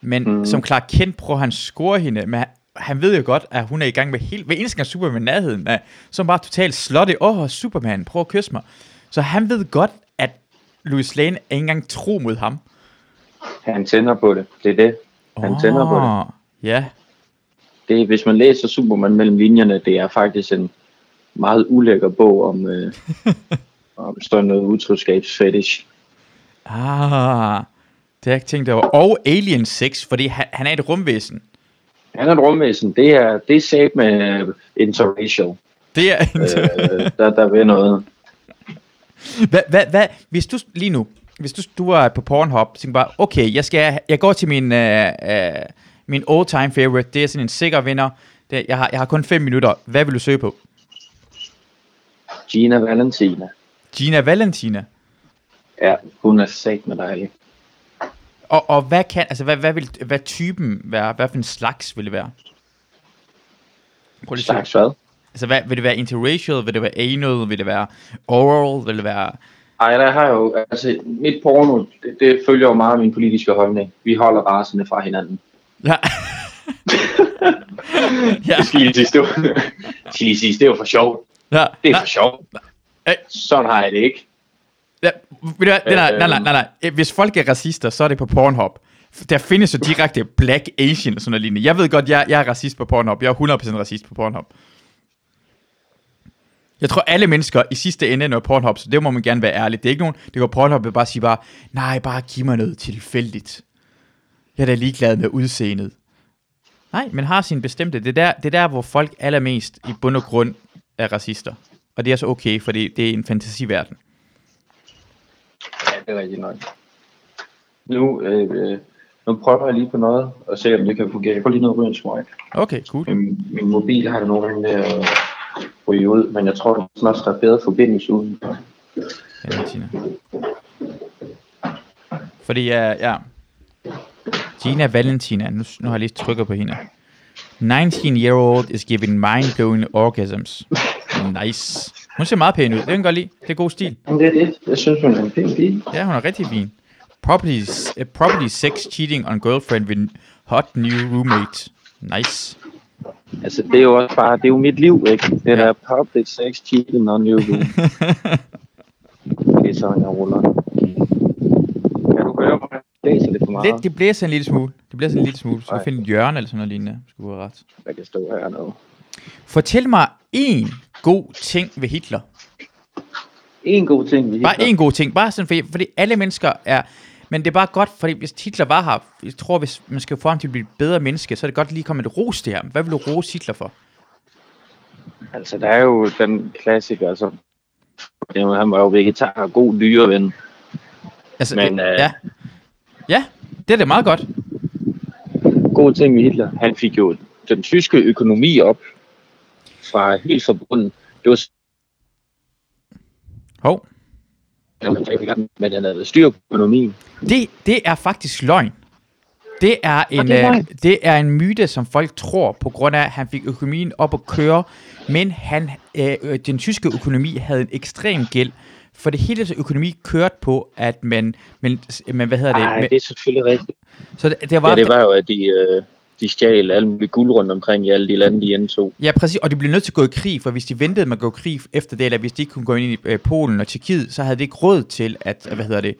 men mm. Som Clark Kent prøver han score hende, men han, ved jo godt, at hun er i gang med helt, hver eneste gang Superman er nærheden, er, hun bare totalt slutty, åh, oh, Superman, prøv at kysse mig. Så han ved godt, at Louis Lane er ikke engang tro mod ham. Han tænder på det. Det er det. Han tænder på det. Ja, det. Hvis man læser Superman mellem linjerne, det er faktisk en meget ulækker bog om, øh, om sådan noget utroskabsfetish. ah, det har jeg ikke tænkt over. Og Alien 6, fordi han, han er et rumvæsen. Han er et rumvæsen. Det er, det er sat med øh, interracial. Det er, Øh, der, der vil noget. Hvad, hvad, hvad, hvis du lige nu, hvis du, du er på Pornhub, tænker bare, okay, jeg, skal, jeg går til min, øh, øh, min all-time favorite, det er sådan en sikker vinder, det, jeg, har, jeg har kun 5 minutter, hvad vil du søge på? Gina Valentina. Gina Valentina. Ja, hun er sat med dejlig. Og, og hvad kan, altså hvad, hvad vil, hvad typen være, hvad for en slags vil det være? Prøv lige Slags hvad? Altså hvad, vil det være interracial, vil det være anal, vil det være oral, vil det være... Ej, der har jo, altså mit porno, det, det følger jo meget af min politiske holdning. Vi holder rasende fra hinanden. Ja. ja, Det skal lige sige, det var, det er jo for sjovt. Ja. Det er for sjovt. Øh. Sådan har jeg det ikke. Ja, ved du hvad, nej, nej, Øh, nej, nej, nej, nej. Hvis folk er racister, så er det på Pornhub. Der findes jo direkte Black Asian og sådan noget lignende. Jeg ved godt, jeg, jeg er racist på Pornhub. Jeg er 100% racist på Pornhub. Jeg tror, alle mennesker i sidste ende er Pornhub, så det må man gerne være ærlig. Det er ikke nogen, det går Pornhub vil bare sige bare, nej, bare giv mig noget tilfældigt. Jeg er da ligeglad med udseendet. Nej, men har sin bestemte. Det er, der, det er der, hvor folk allermest i bund og grund er racister. Og det er så okay, fordi det er en fantasiverden. Ja, det er rigtigt nok. Nu, øh, øh, nu prøver jeg lige på noget, og se om det kan fungere. Jeg får lige noget en smøg. Okay, cool. Min, min mobil har det nogle gange med at ryge ud, men jeg tror, det snart der er bedre forbindelse uden. Valentina. Fordi, ja, ja. Gina Valentina, nu, nu har jeg lige trykket på hende. 19-year-old is giving mind-blowing orgasms. Nice. Hun ser meget pæn ud. Det kan jeg godt lide. Det er god stil. Men det er det. Jeg synes, hun er en pæn pige. Ja, hun er rigtig fin. Property, uh, property sex cheating on girlfriend with hot new roommate. Nice. Altså, det er jo også bare, det er jo mit liv, ikke? Det Ja. der public sex cheating on you. det er sådan, jeg ruller. Kan du høre mig? Det for meget? Lidt, det blæser en lille smule. Det blæser en lille smule. Så finde et hjørne eller sådan noget lignende. Skulle have ret. Jeg kan stå hernede. Fortæl mig en god ting ved Hitler. En god ting ved Bare Hitler. en god ting. Bare sådan, fordi, fordi alle mennesker er... Men det er bare godt, fordi hvis Hitler var her, jeg tror, hvis man skal få ham til at blive et bedre menneske, så er det godt lige komme et ros til ham. Hvad vil du rose Hitler for? Altså, der er jo den klassiker, altså. Jamen, han var jo vegetar og god dyreven. Altså, Men, øh, ja. ja, det er det meget godt. God ting ved Hitler. Han fik jo den tyske økonomi op fra helt fra bunden. Det var Hov. men han havde styr på økonomien. Det, det er faktisk løgn. Det er, en, det er øh, det er en myte, som folk tror, på grund af, at han fik økonomien op at køre, men han, øh, øh, den tyske økonomi havde en ekstrem gæld, for det hele økonomi kørte på, at man, men, men hvad hedder det? Nej, det er selvfølgelig rigtigt. så det, det var, Ja, det var jo, at de, øh, de stjal alle mulige guld rundt omkring i alle de lande, de indtog. Ja, præcis, og de blev nødt til at gå i krig, for hvis de ventede med at gå i krig efter det, eller hvis de ikke kunne gå ind i øh, Polen og Tjekkiet, så havde de ikke råd til at, hvad hedder det,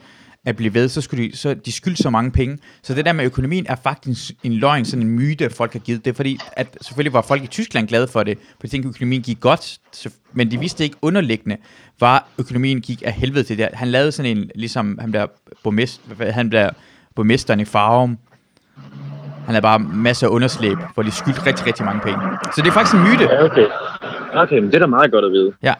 at blive ved, så skulle de, så de skyldte så mange penge. Så det der med økonomien er faktisk en løgn, sådan en myte, folk har givet. Det er fordi, at selvfølgelig var folk i Tyskland glade for det, for de tænkte, at økonomien gik godt, så- men de vidste ikke underliggende, var økonomien gik af helvede til det. Han lavede sådan en, ligesom han bliver borgmester, han bliver borgmesteren i Farum, han havde bare masser af underslæb, hvor de skyldte rigtig, rigtig mange penge. Så det er faktisk en myte. Ja, okay. Okay, men det er da meget godt at vide. Ja.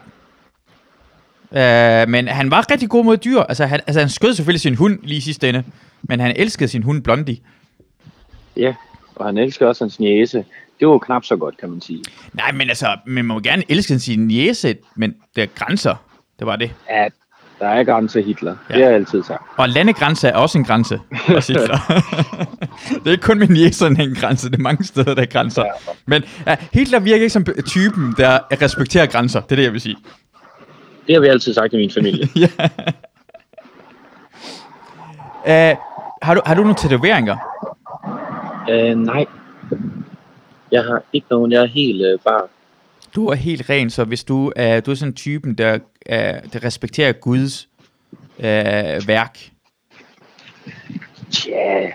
Øh, men han var rigtig god mod dyr. Altså han, altså, han skød selvfølgelig sin hund lige i sidste ende. Men han elskede sin hund Blondie. Ja, og han elsker også hans niece. Det var jo knap så godt, kan man sige. Nej, men altså, man må gerne elske sin niece, men der er grænser. Det var det. Ja, der er grænser Hitler. Ja. Det har jeg altid sagt. Og landegrænse er også en grænse. for Hitler. det er ikke kun med niecerne en grænse, det er mange steder, der er grænser. Ja. Men ja, Hitler virker ikke som typen, der respekterer grænser. Det er det, jeg vil sige. Det har vi altid sagt i min familie. ja. Uh, har, du, har du nogle tatoveringer? uh, nej. Jeg har ikke nogen. Jeg er helt uh, bare... Du er helt ren, så hvis du er, du er sådan typen, der, er, der respekterer Guds øh, værk. Tja...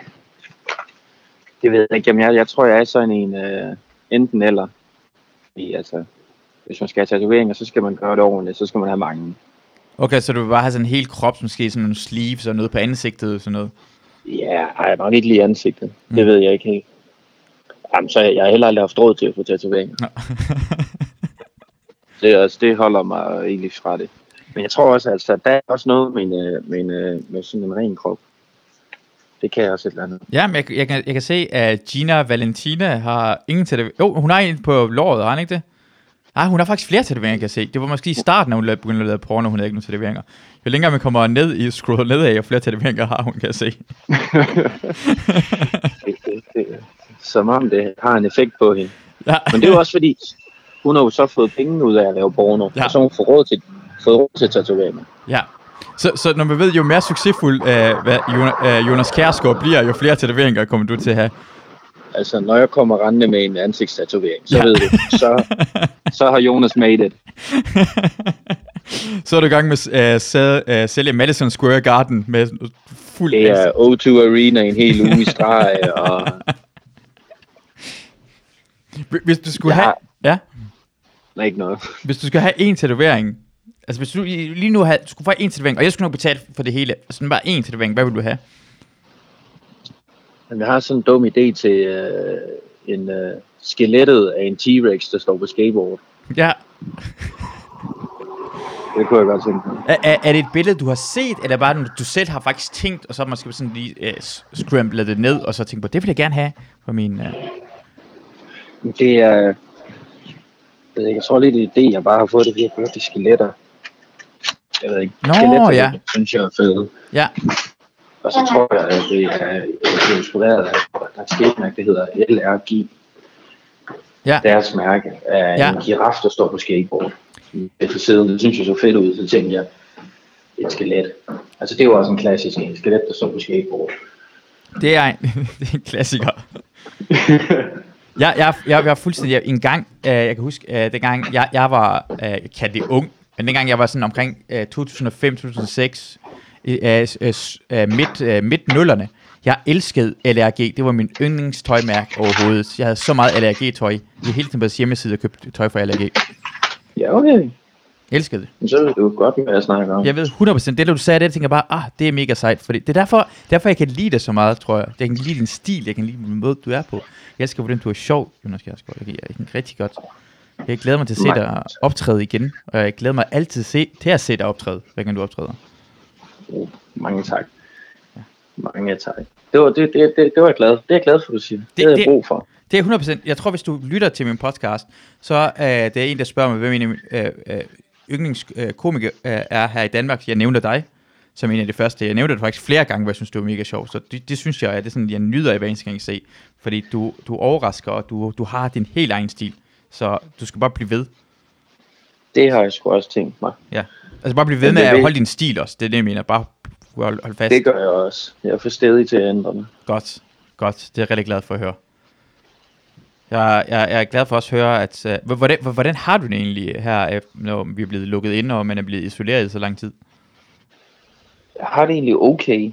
Det ved jeg ikke. Jamen, jeg, jeg tror, jeg er sådan en uh, enten eller. Fordi, altså, hvis man skal have tatoveringer, så skal man gøre det ordentligt. Så skal man have mange. Okay, så du vil bare have sådan en hel krop, måske sådan nogle sleeves og noget på ansigtet og sådan noget. Ja, ej, nok ikke lige ansigtet. Mm. Det ved jeg ikke helt. Jamen, så jeg har heller aldrig haft råd til at få tatoveringer. Det, også, det holder mig egentlig fra det. Men jeg tror også, altså, der er også noget med, en, øh, med, en, øh, med sådan en ren krop. Det kan jeg også et eller andet. ja, men jeg, jeg, kan, jeg kan se, at Gina Valentina har ingen tatoveringer. Jo, hun har en på låret, har hun ikke det? Nej, hun har faktisk flere tatoveringer, kan jeg se. Det var måske i starten, når hun begyndte at lave porno, hun havde ikke nogen tatoveringer. Jo længere man kommer ned i, scroller nedad, jo flere tatoveringer har hun, kan jeg se. Det, det, det, som om det har en effekt på hende. Ja. Men det er jo også fordi, hun har jo så fået penge ud af at lave porno. Ja. Ja. Og så har hun fået råd til, fået råd til tatoveringer. Ja. Så, så når man ved, jo mere succesfuld uh, hvad Jonas, uh, Jonas Kjærsgaard bliver, jo flere tatoveringer kommer du til at have. Altså, når jeg kommer rendende med en ansigtstatovering, så Ja. ja. ved du, så, så har Jonas made it. Så er du i gang med at uh, sæde, uh, sælge Madison Square Garden med fuld Det er O2 Arena en hel uge i streg, og Hvis du skulle Jeg have... Ja? Er ikke noget. Hvis du skal have en tatovering... Altså hvis du lige nu havde, skulle få en tatovering, og jeg skulle nok betale for det hele, sådan bare en tatovering, hvad vil du have? Men jeg har sådan en dum idé til øh, en øh, skelettet af en T-Rex, der står på skateboard. Ja. Det kunne jeg godt tænke mig. Er, er, er det et billede, du har set, eller bare noget, du selv har faktisk tænkt, og så måske sådan lige uh, scramblet det ned, og så tænkt på, det vil jeg gerne have for min... Uh... Det er... Jeg, ved ikke, jeg tror lidt, det er det, jeg bare har fået det, fordi jeg de skeletter. Jeg ved ikke. Nå, skeletter, ja. det synes jeg er fede. Ja, Og så tror jeg, at det er, det er inspireret af, der er et skatemærke, der hedder LRG. ja. Deres mærke er Ja. en giraf, der står på skateboard. Det for siden, det synes jeg så fedt ud, så tænkte jeg, et skelet. Altså det er jo også en klassisk en, skelet, der står på skateboard. Det er en, det er en klassiker. Jeg, jeg, jeg, jeg var fuldstændig... Jeg, en gang, øh, jeg kan huske, øh, dengang jeg, jeg var øh, kaldt det ung, men dengang jeg var sådan omkring øh, 2005-2006, øh, øh, øh, midt, øh, midt nullerne, jeg elskede LRG. Det var min yndlingstøjmærke overhovedet. Jeg havde så meget LRG-tøj. Jeg hele tiden på hjemmeside og købte tøj fra LRG. Ja, okay. Jeg elsker det. Men så ved du godt, hvad jeg snakker om. Jeg ved 100%, det der du sagde, det jeg tænker bare, ah, det er mega sejt, fordi det er derfor, derfor jeg kan lide det så meget, tror jeg. Jeg kan lide din stil, jeg kan lide den måde, du er på. Jeg elsker, hvordan du er sjov, Jonas Kjærsgaard. Jeg, jeg kan rigtig godt. Jeg glæder mig til at se dig optræde igen, og jeg glæder mig altid se, til at se dig optræde, hver gang du optræder. Oh, mange tak. Mange tak. Det var, det, det, det, det var jeg glad. Det er jeg glad for, du siger. Det, det har jeg det- brug for. Det er 100%. Jeg tror, hvis du lytter til min podcast, så er det en, der spørger mig, hvem en mine øh, øh, yndlingskomikere øh, er her i Danmark. Jeg nævner dig som en af de første. Jeg nævnte det faktisk flere gange, hvor jeg synes, det var mega sjovt. Så det, det synes jeg, er det er sådan, jeg nyder af hver eneste gang, ser. Fordi du, du overrasker, og du, du har din helt egen stil. Så du skal bare blive ved. Det har jeg sgu også tænkt mig. Ja. Altså bare blive ved med at holde din stil også. Det er det, jeg mener. Bare hold, hold fast. Det gør jeg også. Jeg er for stedig til at ændre mig. Godt, godt. Det er jeg rigtig glad for at høre. Jeg, jeg, jeg er glad for også at høre, at... Uh, hvordan, hvor- hvordan har du det egentlig her, øh, når vi er blevet lukket ind, og man er blevet isoleret i så lang tid? Jeg har det egentlig okay.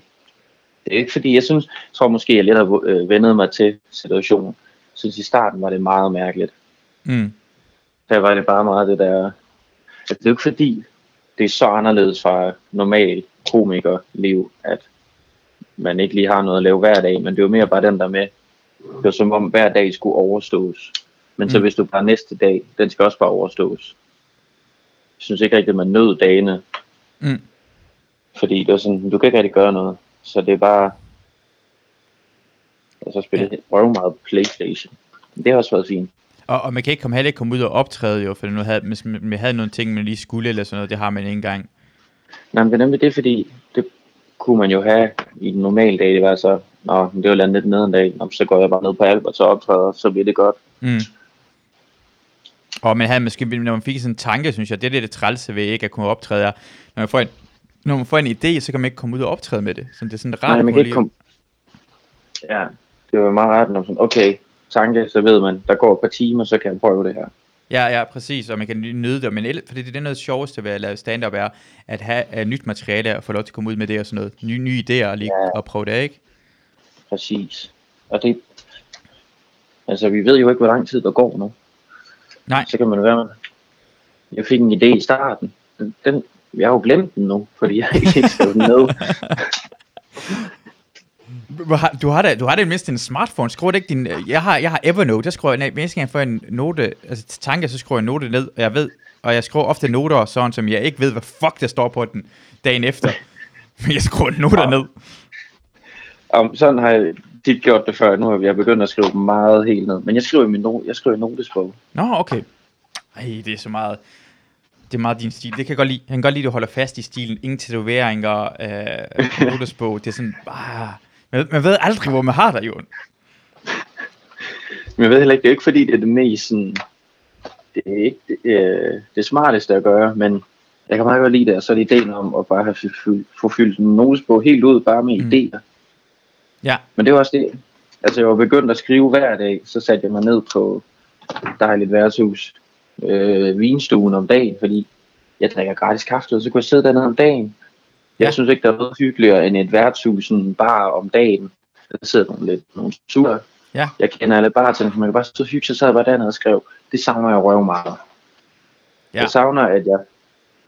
Det er ikke fordi, jeg synes, jeg tror måske, jeg lidt har øh, vendet mig til situationen. Jeg synes, i starten var det meget mærkeligt. Mm. Der var det bare meget det der... Altså, det er jo ikke fordi, det er så anderledes fra normal komikerliv, at man ikke lige har noget at lave hver dag, men det er jo mere bare den der med, det var som om hver dag skulle overstås. Men så Mm. hvis du bare næste dag, den skal også bare overstås. Jeg synes ikke rigtigt, at man nød dagene, Mm. fordi det var sådan, du kan ikke rigtig gøre noget. Så det er bare, altså spille ja. røv meget Playstation. Det har også været fint. Og, og man kan ikke komme, heller ikke komme ud og optræde jo, for nu havde, hvis man, man havde nogle ting, man lige skulle, eller sådan noget, det har man ikke engang. Nej, men det er nemlig det, fordi det kunne man jo have i en normal dag. Det var så, nå, det var landet lidt ned en dag. Nå, så går jeg bare ned på Albert og optræder, så bliver det godt. Mm. Og man havde måske, når man fik sådan en tanke, synes jeg, det er det, det trælse ved ikke at kunne optræde, når man får en, når man får en idé, så kan man ikke komme ud og optræde med det. Så det er sådan rart Nej, man kan ikke komme... Ja, det var meget rart, når sådan, okay, tanke, så ved man, der går et par timer, så kan jeg prøve det her. Ja, ja, præcis, og man kan nyde det, men el- fordi det er noget sjoveste ved at lave stand-up er, at have uh, nyt materiale og få lov til at komme ud med det og sådan noget. Nye, nye idéer og lige Ja. og prøve det, ikke? Præcis. Og det... Altså, vi ved jo ikke, hvor lang tid der går nu. Nej, Så kan man være med. Jeg fik en idé i starten. Den, den, jeg har jo glemt den nu, fordi jeg ikke fik skrevet den ned. Du har da, du har da mindste en smartphone, skriver det ikke din, jeg har, jeg har Evernote, der skriver jeg, nej, hver gang jeg får en note, altså til tanke, så skriver jeg en note ned, og jeg ved, og jeg skriver ofte noter, sådan som jeg ikke ved, hvad fuck der står på den dagen efter. Men jeg skriver noter ned. Og sådan har jeg tit gjort det før. Nu har jeg begyndt at skrive meget helt ned. Men jeg skriver i min no- jeg skriver i notesbog. Nå, okay. Ej, det er så meget, det er meget din stil. Det kan jeg godt lide. Jeg kan godt lide, at du holder fast i stilen. Ingen tatoveringer, øh, notesbog. Det er sådan, ah, man, man ved aldrig, hvor man har dig, Jon. Men jeg ved heller ikke, det er ikke fordi, det er det mest sådan... Det er ikke det, øh, det smarteste at gøre, men jeg kan meget godt lide det, og så er det ideen om at bare have fyldt, få fyldt en notesbog helt ud, bare med mm. idéer. Ja, Men det var også det. Altså, jeg var begyndt at skrive hver dag, så satte jeg mig ned på dejligt værtshus, øh, vinstuen om dagen, fordi jeg drikker gratis kaffe, og så kunne jeg sidde dernede om dagen. Jeg Ja. synes ikke, der er noget hyggeligere end et værtshus bare om dagen. Der sidder nogle lidt nogle sure. Ja. Jeg kender alle bare til, man kan bare sidde og hygge sig, så sad jeg bare dernede og skrev. Det savner jeg røv meget. Ja. Jeg savner, at jeg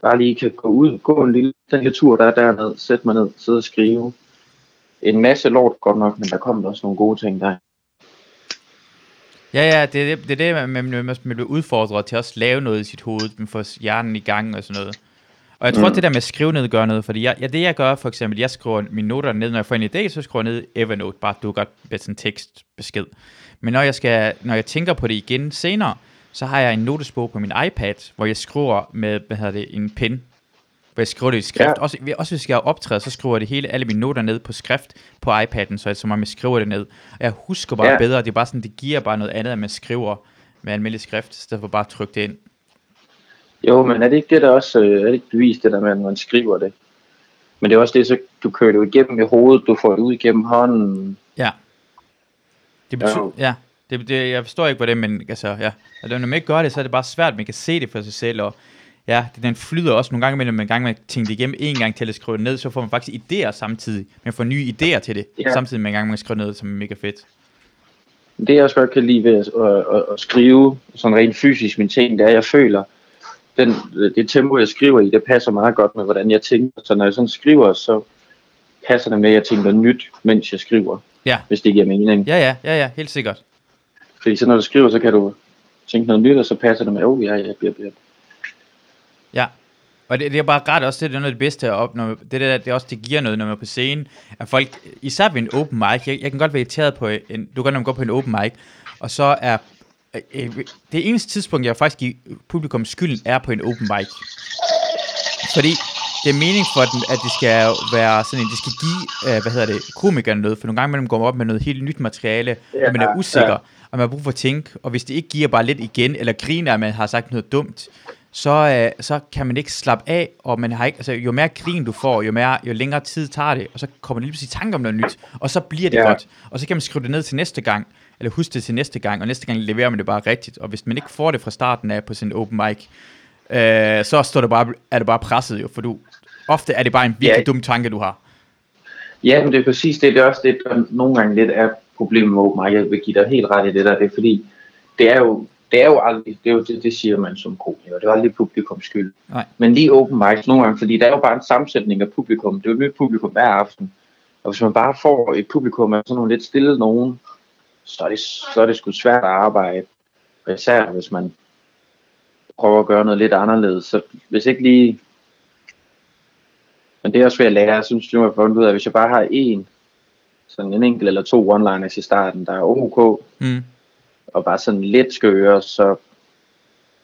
bare lige kan gå ud, gå en lille, den her tur, der er dernede, sætte mig ned, sidde og skrive. En masse lort godt nok, men der kom også nogle gode ting der. Ja, ja, det er det, det, er det man, man, man, bliver udfordret til at også lave noget i sit hoved, man får hjernen i gang og sådan noget. Og jeg tror, mm. Det der med at skrive ned gør noget, fordi jeg, ja, det jeg gør for eksempel, jeg skriver mine noter ned, når jeg får en idé, så skriver jeg ned Evernote, bare dukker med sådan en tekstbesked. Men når jeg, skal, når jeg tænker på det igen senere, så har jeg en notesbog på min iPad, hvor jeg skriver med, hvad hedder det, en pen, hvor jeg skriver det i skrift. Ja. Ja. Også, også hvis jeg optræder, så skriver jeg det hele, alle mine noter ned på skrift på iPad'en, så jeg som om jeg skriver det ned. Og jeg husker bare ja. Ja. bedre, det er bare sådan, det giver bare noget andet, at man skriver med almindelig skrift, i stedet for bare at trykke det ind. Jo, men er det ikke det, der også øh, er det ikke bevist, det der med, at man skriver det? Men det er også det, så du kører det igennem i hovedet, du får det ud igennem hånden. Ja. Det betyder, Jo. ja. Det, det, jeg forstår ikke, hvad det er, men altså, ja. Og når man ikke gør det, så er det bare svært, at man kan se det for sig selv, og ja, den flyder også nogle gange imellem, men en gang man tænker det igennem en gang til at skrive det ned, så får man faktisk idéer samtidig. Man får nye idéer til det, Ja. samtidig med en gang man skriver ned, som er mega fedt. Det jeg også godt kan lide ved at, at, at, at skrive sådan rent fysisk mine ting, det er, at jeg føler, den, det tempo, jeg skriver i, det passer meget godt med, hvordan jeg tænker. Så når jeg sådan skriver, så passer det med, at jeg tænker nyt, mens jeg skriver. Ja. Hvis det giver mening. Ja, ja, ja, ja, helt sikkert. Fordi så når du skriver, så kan du tænke noget nyt, og så passer det med, oh ja, ja, ja, ja. Og det, det er bare ret også, det er noget af det bedste at opnå. Det, der, det er også, det giver noget, når man er på scenen. At folk, især ved en open mic, jeg, jeg kan godt være irriteret på en, du kan godt gå på en open mic, og så er øh, øh, det eneste tidspunkt, jeg faktisk giver publikum skylden, er på en open mic. Fordi det er mening for den, at det skal være sådan en, det skal give, øh, hvad hedder det, komikerne noget, for nogle gange mellem går man op med noget helt nyt materiale, ja, og man er usikker, ja. og man har brug for at tænke, og hvis det ikke giver bare lidt igen, eller griner, at man har sagt noget dumt, så, øh, så kan man ikke slappe af, og man har ikke, altså, jo mere grin du får, jo, mere, jo længere tid tager det, og så kommer man lige pludselig i tanke om noget nyt, og så bliver det ja. godt, og så kan man skrive det ned til næste gang, eller huske det til næste gang, og næste gang leverer man det bare rigtigt, og hvis man ikke får det fra starten af på sin open mic, øh, så står det bare, er det bare presset jo, for du, ofte er det bare en virkelig ja. dum tanke, du har. Ja, men det er præcis det, det er også det, der nogle gange lidt er problemet med open mic, jeg vil give dig helt ret i det der, det er fordi, det er jo, det er jo aldrig, det er jo det, det siger man som komiker, det er aldrig publikums skyld. Nej. Men lige open mic nogle gange, fordi der er jo bare en sammensætning af publikum, det er jo et nyt publikum hver aften, og hvis man bare får et publikum af sådan nogle lidt stille nogen, så er det, så er det sgu svært at arbejde, især hvis man prøver at gøre noget lidt anderledes, så hvis ikke lige men det er også ved at lære, jeg synes, nu har fundet ud af, at hvis jeg bare har en, sådan en enkelt eller to one-liners i starten, der er ok, mm. Og bare sådan lidt skøre, så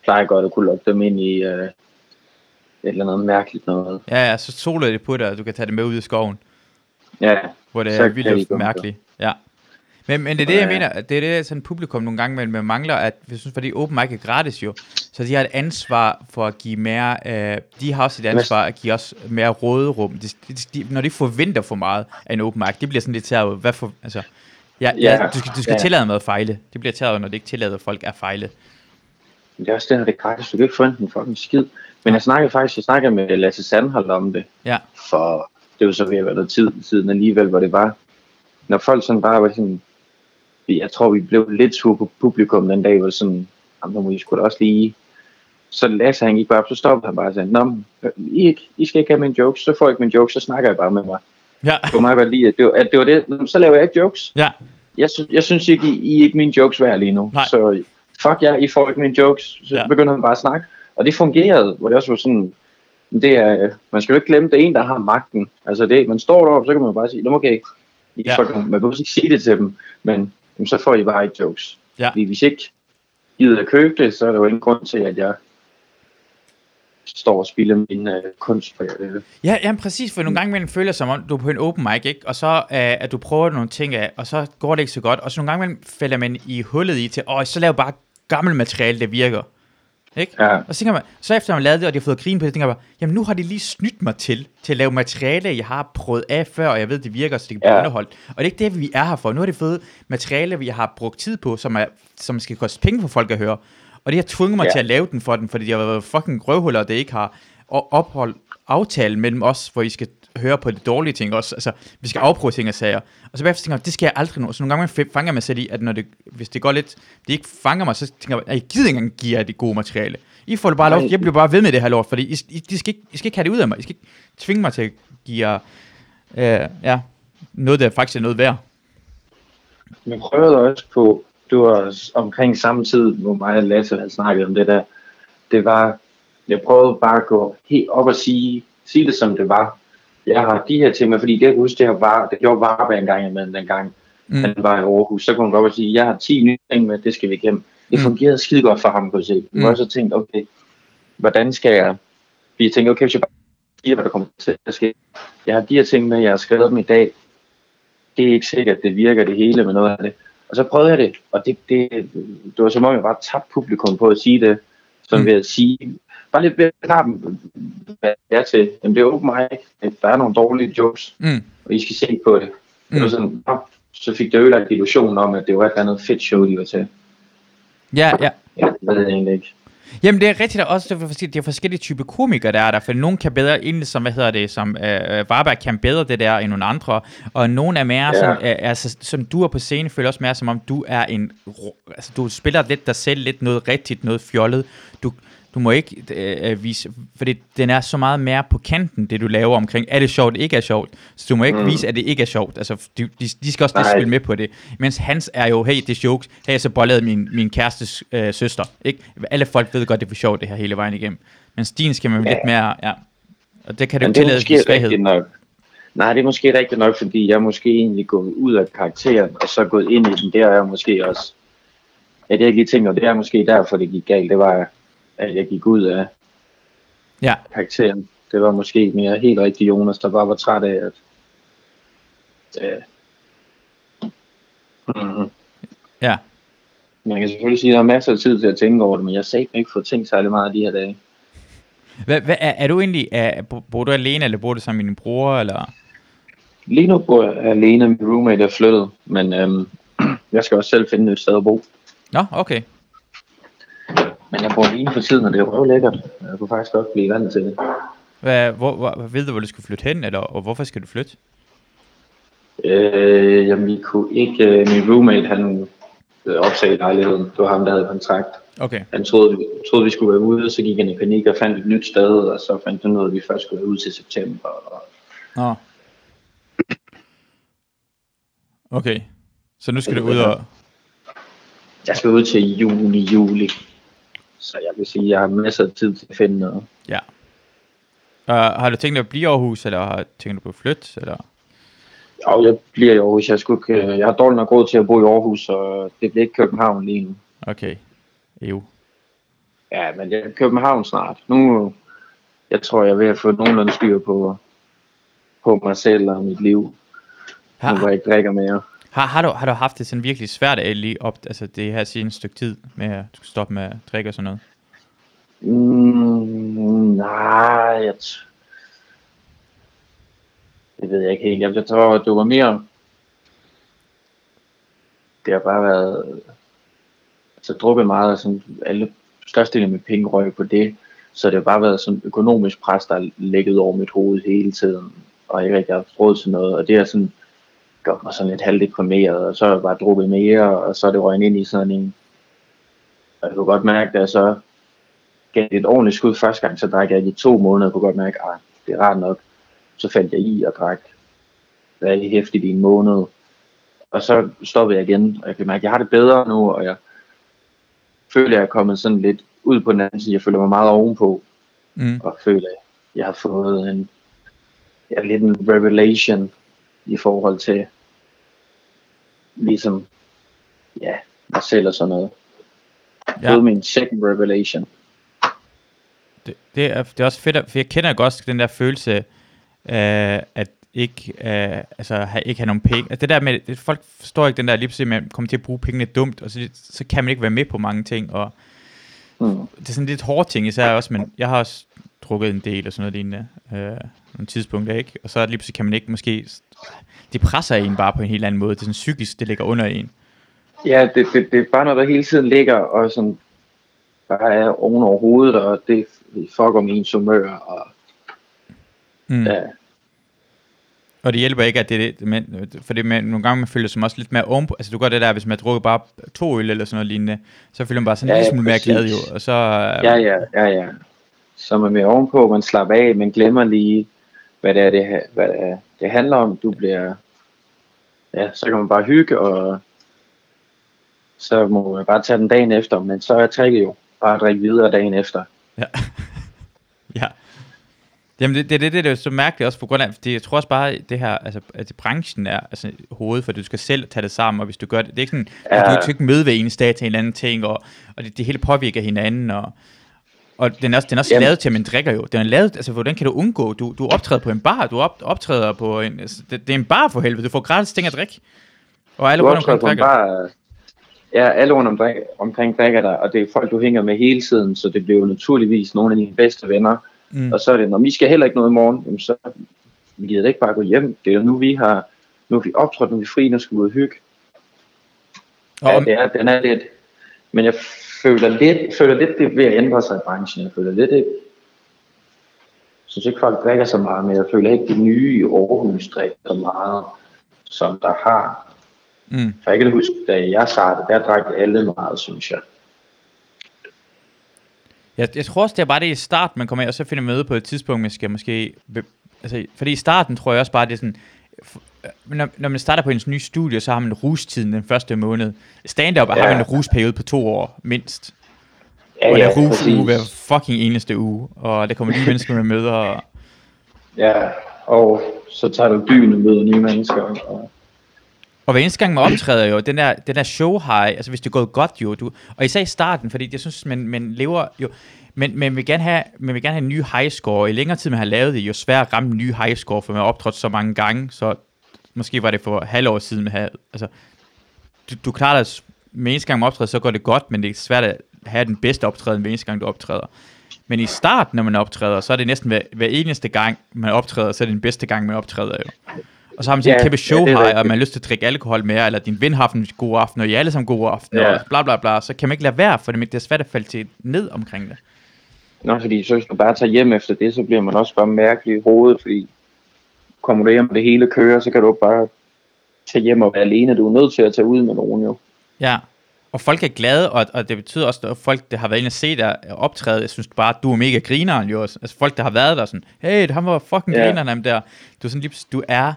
plejer jeg godt at kunne lukke dem ind i øh, et eller andet mærkeligt noget. Ja, ja, så soler det på dig, og du kan tage det med ud i skoven. Ja, hvor det er vildt mærkeligt. Ja. Men, men det er det, jeg mener, det er det, sådan publikum nogle gange med, mangler, at jeg synes, fordi open mic er gratis jo, så de har et ansvar for at give mere, øh, de har også et ansvar at give os mere råderum. De, de, de, når de forventer for meget af en open mic, det bliver sådan lidt taget, hvad for, altså, ja, ja, ja du skal, du skal ja. tillade med at fejle. Det bliver taget, når det ikke tillader, folk er fejle. Det er også det, når det gratis, du kan ikke få en fucking skid. Men jeg snakkede faktisk, jeg snakkede med Lasse Sandhold om det, ja. for det var så ved at være noget tid siden alligevel, hvor det var, når folk sådan bare var sådan, jeg tror, vi blev lidt sur på publikum den dag, hvor sådan, jamen, må I skulle også lige... Så Lasse, han gik bare op, så stoppede han bare og sagde, Nå, I, ikke, I skal ikke have min jokes, så får jeg ikke min jokes, så snakker jeg bare med mig. Ja. For mig var lige, at det var, at det, var det, så laver jeg ikke jokes. Ja. Jeg, sy- jeg synes ikke, I, I er ikke mine jokes værd lige nu. Nej. Så fuck jer, I får ikke mine jokes. Så ja. begynder han bare at snakke. Og det fungerede, hvor det også var sådan, det er, man skal jo ikke glemme, det er en, der har magten. Altså det, man står deroppe, så kan man bare sige, okay, I ja. folk, man behøver ikke sige det til dem, men jamen, så får I bare ikke jokes. Ja. Fordi hvis ikke gider at købe det, så er der jo ingen grund til, at jeg står og spiller min uh, kunst på det. Ja, ja, præcis, for nogle gange man føler som om, du er på en open mic, ikke? og så uh, at du prøver nogle ting af, og så går det ikke så godt, og så nogle gange falder man i hullet i til, åh, så laver bare gammel materiale, der virker. Ikke? Ja. Og så tænker man, så efter man lavede det, og de har fået grin på det, tænker man bare, jamen nu har de lige snydt mig til, til at lave materiale, jeg har prøvet af før, og jeg ved, det virker, så det kan blive ja. underholdt. Og det er ikke det, vi er her for. Nu har de fået materiale, vi har brugt tid på, som, er, som skal koste penge for folk at høre. Og de har tvunget mig ja. til at lave den for den, fordi de har været fucking røvhuller, der ikke har opholdt aftalen mellem os, hvor I skal høre på de dårlige ting også. Altså, vi skal afprøve ting og sager. Og så bagefter tænker jeg, det skal jeg aldrig nå. Så nogle gange fanger mig selv i, at når det, hvis det går lidt, det ikke fanger mig, så tænker jeg, at jeg gider ikke engang give jer det gode materiale. I får det bare lov, jeg bliver bare ved med det her lort, fordi I, I, I, skal ikke, I skal ikke have det ud af mig. I skal ikke tvinge mig til at give jer, øh, ja, noget, der faktisk er noget værd. Jeg prøvede også på, det var omkring samme tid, hvor mig og Lasse havde snakket om det der, det var, jeg prøvede bare at gå helt op og sige, sige det som det var. Jeg har de her ting med, fordi det jeg huske, det, her var, det gjorde Varberg en gang imellem den gang, mm. han var i Aarhus, så kunne man godt og sige, jeg har 10 nye ting med, det skal vi igennem. Det mm. fungerede skide godt for ham, se. Jeg mm. så tænkt, okay, hvordan skal jeg... Vi tænkte, okay, hvis jeg bare siger, hvad der kommer til at ske. Jeg har de her ting med, jeg har skrevet dem i dag. Det er ikke sikkert, det virker det hele med noget af det. Og så prøvede jeg det, og det, det, det var som om, jeg bare tabte publikum på at sige det. Som mm. ved at sige, bare lidt ved at dem, hvad det er til. Jamen, det er åben mig, der er nogle dårlige jokes, mm. og I skal se på det. Mm. det var sådan, så fik det ødelagt illusionen om, at det var et eller andet fedt show, de var til. Ja, ja. Ja, det ved jeg egentlig ikke. Jamen det er rigtigt, også det er, forskellige, det er forskellige typer komikere, der er der, for nogen kan bedre, egentlig som, hvad hedder det, som øh, Varberg kan bedre det der end nogle andre, og nogen er mere, ja. som, øh, altså, som du er på scenen, føler også mere som om du er en, altså du spiller lidt dig selv, lidt noget rigtigt, noget fjollet, du, du må ikke øh, vise, fordi den er så meget mere på kanten, det du laver omkring, er det sjovt, ikke er sjovt. Så du må ikke mm. vise, at det ikke er sjovt. Altså, de, de, de skal også lige spille med på det. Mens hans er jo, hey, det er jokes. Hey, så bollede min, min kærestes øh, søster. Ikke? Alle folk ved godt, det er for sjovt, det her hele vejen igennem. Men din skal man ja. lidt mere, ja. Og det kan du tillade til svaghed. Nok. Nej, det er måske rigtigt nok, fordi jeg er måske egentlig gået ud af karakteren, og så gået ind i den. Der er jeg måske også... Ja, det er ikke lige tænkt, og det er måske derfor, det gik galt. Det var, at jeg gik ud af ja. karakteren. Det var måske mere helt rigtigt Jonas, der bare var træt af, at... Øh, ja. Man kan selvfølgelig sige, at der er masser af tid til at tænke over det, men jeg har ikke fået tænkt særlig meget de her dage. Hvad, hvad, er, er du egentlig, er, bor du alene, eller bor du sammen med din bror, eller? Lige nu bor jeg alene, min roommate er flyttet, men øhm, jeg skal også selv finde et sted at bo. Nå, okay. Men jeg bor alene for tiden, og det er jo lækkert. Jeg kunne faktisk godt blive vant til det. Hvad, hvor, hvor, ved du, hvor du skal flytte hen, eller og hvorfor skal du flytte? Øh, jamen, vi kunne ikke... Øh, min roommate, han øh, opsagde lejligheden. Det var ham, der havde kontrakt. Okay. Han troede, vi, troede, vi skulle være ude, så gik han i panik og fandt et nyt sted, og så fandt han ud af, at vi først skulle være ude til september. Og... Nå. Okay. Så nu skal du ud og... Jeg skal ud til juni, juli. Så jeg vil sige, at jeg har masser af tid til at finde noget. Ja. Uh, har du tænkt dig at blive i Aarhus, eller har du tænkt dig at flytte? Eller? Jo, jeg bliver i Aarhus. Jeg, skulle ikke, jeg har dårligt nok råd til at bo i Aarhus, og det bliver ikke København lige nu. Okay. Jo. Ja, men jeg er København snart. Nu, jeg tror, jeg er ved at få nogenlunde styr på, på mig selv og mit liv. Har, nu hvor jeg ikke drikker mere. Har, har, du, har du haft det sådan virkelig svært af lige op, altså det her siden en stykke tid med at du skal stoppe med at drikke og sådan noget? Mm, nej, jeg det ved jeg ikke helt. Jeg tror, det var mere... Det har bare været... Altså drukket meget, og sådan alle størstedelen med penge røg på det. Så det har bare været sådan økonomisk pres, der har ligget over mit hoved hele tiden. Og jeg ikke rigtig har råd til noget. Og det er sådan gjort mig sådan lidt halvdeprimeret. Og så har jeg bare drukket mere, og så er det røgnet ind i sådan en... Og jeg kunne godt mærke, at jeg så gav et ordentligt skud første gang, så drak jeg i to måneder. Jeg kunne godt mærke, at det er rart nok så faldt jeg i og drak rigtig hæftigt i en måned. Og så stoppede jeg igen, og jeg kan mærke, at jeg har det bedre nu, og jeg føler, at jeg er kommet sådan lidt ud på den anden side. Jeg føler mig meget ovenpå, mm. og føler, at jeg har fået en, ja, lidt en revelation i forhold til ligesom, ja, mig selv og sådan noget. Ja. Fået min second revelation. Det, det, er, det er også fedt, for jeg kender godt den der følelse, øh, at ikke, øh, altså, have, ikke have nogen penge. Altså, det der med, det, folk forstår ikke den der lige pludselig, at man kommer til at bruge pengene dumt, og så, så kan man ikke være med på mange ting, og mm. det er sådan lidt hårde ting især også, men jeg har også drukket en del og sådan noget lignende, øh, nogle tidspunkter, ikke? Og så lige pludselig kan man ikke måske, det presser en bare på en helt anden måde, det er sådan psykisk, det ligger under en. Ja, det, det, det er bare noget, der hele tiden ligger, og sådan, bare er oven over hovedet, og det fucker om ens humør, og Mm. Ja. Og det hjælper ikke, at det er det, men, for det med, nogle gange man føler sig også lidt mere ovenpå, altså du gør det der, hvis man drukker bare to øl eller sådan noget lignende, så føler man bare sådan ja, en lille smule mere glad jo, og så... Ja, ja, ja, ja. Så man er mere ovenpå, man slapper af, man glemmer lige, hvad det er, det, hvad det, er, det handler om, du bliver... Ja, så kan man bare hygge, og så må man bare tage den dagen efter, men så er tricket jo bare at drikke videre dagen efter. Ja. ja. Jamen det, det, det, det er jo så mærkeligt også på grund af, fordi jeg tror også bare, det her, altså, at branchen er altså, hovedet, for du skal selv tage det sammen, og hvis du gør det, det er ikke sådan, ja. du ikke møde ved en dag til en eller anden ting, og, og det, det hele påvirker hinanden, og, og den er også, den er også lavet til, at man drikker jo. Den er lavet, altså hvordan kan du undgå? Du, du optræder på en bar, du op, optræder på en, altså, det, det, er en bar for helvede, du får gratis ting at drikke. Og alle rundt omkring drikker. Bar, ja, alle rundt omkring, omkring drikker der, og det er folk, du hænger med hele tiden, så det bliver jo naturligvis nogle af dine bedste venner, Mm. Og så er det, når vi skal heller ikke noget i morgen, jamen så vi gider ikke bare gå hjem. Det er jo nu, vi har, nu er vi optrådt, nu er vi fri, nu skal vi ud og hygge. Ja, det er, den er lidt, men jeg føler lidt, føler lidt det ved at ændre sig i branchen. Jeg føler lidt, det, jeg synes ikke folk drikker så meget, men jeg føler ikke det nye i Aarhus drikker så meget, som der har. Mm. For jeg kan huske, da jeg startede, der drak alle meget, synes jeg. Jeg, jeg tror også, det er bare det i starten, man kommer ind, og så finder ud på et tidspunkt, man skal måske... be- Altså, fordi i starten tror jeg også bare, det er sådan... Når, når man starter på en ny studie, så har man rustiden den første måned. Stand-up ja. har man en rusperiode på to år, mindst. Ja, Og ja, der er rus uge hver fucking eneste uge. Og der kommer nye mennesker med møder. Og, Ja, og så tager du byen og møder nye mennesker. Og, Og hver eneste gang man optræder jo, den der, den der show high, altså hvis det er gået godt jo, du, og især i starten, fordi jeg synes, man, man lever jo, men man vil, gerne have, man vil gerne have en ny high score, i længere tid man har lavet det, jo sværere at ramme en ny high score, for man har optrådt så mange gange, så måske var det for halvår siden, havde, altså, du, du klarer dig, med eneste gang man optræder, så går det godt, men det er svært at have den bedste optræden, hver eneste gang du optræder. Men i starten, når man optræder, så er det næsten hver, hver eneste gang, man optræder, så er det den bedste gang, man optræder jo. Og så har man sådan Ja, en kæmpe ja, show det er high, og man har lyst til at drikke alkohol mere, eller din ven har haft en god aften, og I alle sammen gode aften, Ja. og bla bla bla, så kan man ikke lade være, for det det er svært at falde til ned omkring det. Nå, fordi så hvis du bare tager hjem efter det, så bliver man også bare mærkelig i hovedet, fordi kommer du hjem, og det hele kører, så kan du bare tage hjem og være alene. Du er nødt til at tage ud med nogen jo. Ja, og folk er glade, og, og det betyder også, at folk, der har været inde og se dig optræde, jeg synes bare, at du er mega grineren jo også. Altså folk, der har været der sådan, hey, han var fucking Ja. grineren ham der. Du er sådan lige, du er,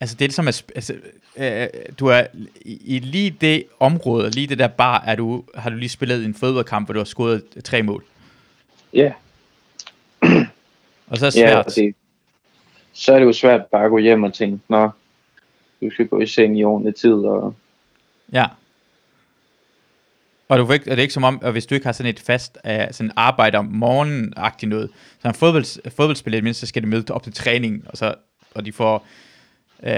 altså det er ligesom, at, altså, øh, du er i, lige det område, lige det der bar, er du, har du lige spillet en fodboldkamp, hvor du har scoret tre mål. Ja, Og så er det svært. og det, så er det jo svært bare at gå hjem og tænke, nå, du skal gå i seng i ordentlig tid, og Ja. Og, du ikke, og det er ikke som om, at hvis du ikke har sådan et fast uh, sådan arbejde om morgenen noget, så en fodbold, fodboldspiller, mindst så skal det møde op til træning, og, så, og de får uh,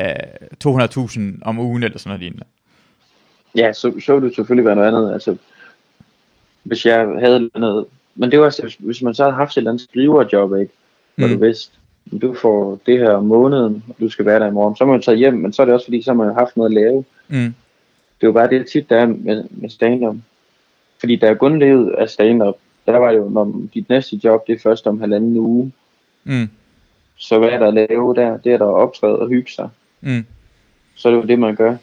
200.000 om ugen eller sådan noget lignende. ja, så, så ville det selvfølgelig være noget andet. Altså, hvis jeg havde noget, men det var også, hvis, hvis man så havde haft et eller andet skriverjob, ikke? Hvor Mm. du vidste, du får det her om måneden, og du skal være der i morgen, så må man tage hjem, men så er det også fordi, så har man haft noget at lave. Mm. Det er jo bare det tit, der er med, med stand-up. Fordi da jeg kun levede af stand-up, der var det jo, når dit næste job, det er først om halvanden uge. Mm. Så hvad er der at lave der? Det er der at optræde og hygge sig. Mm. Så er det jo det, man gør.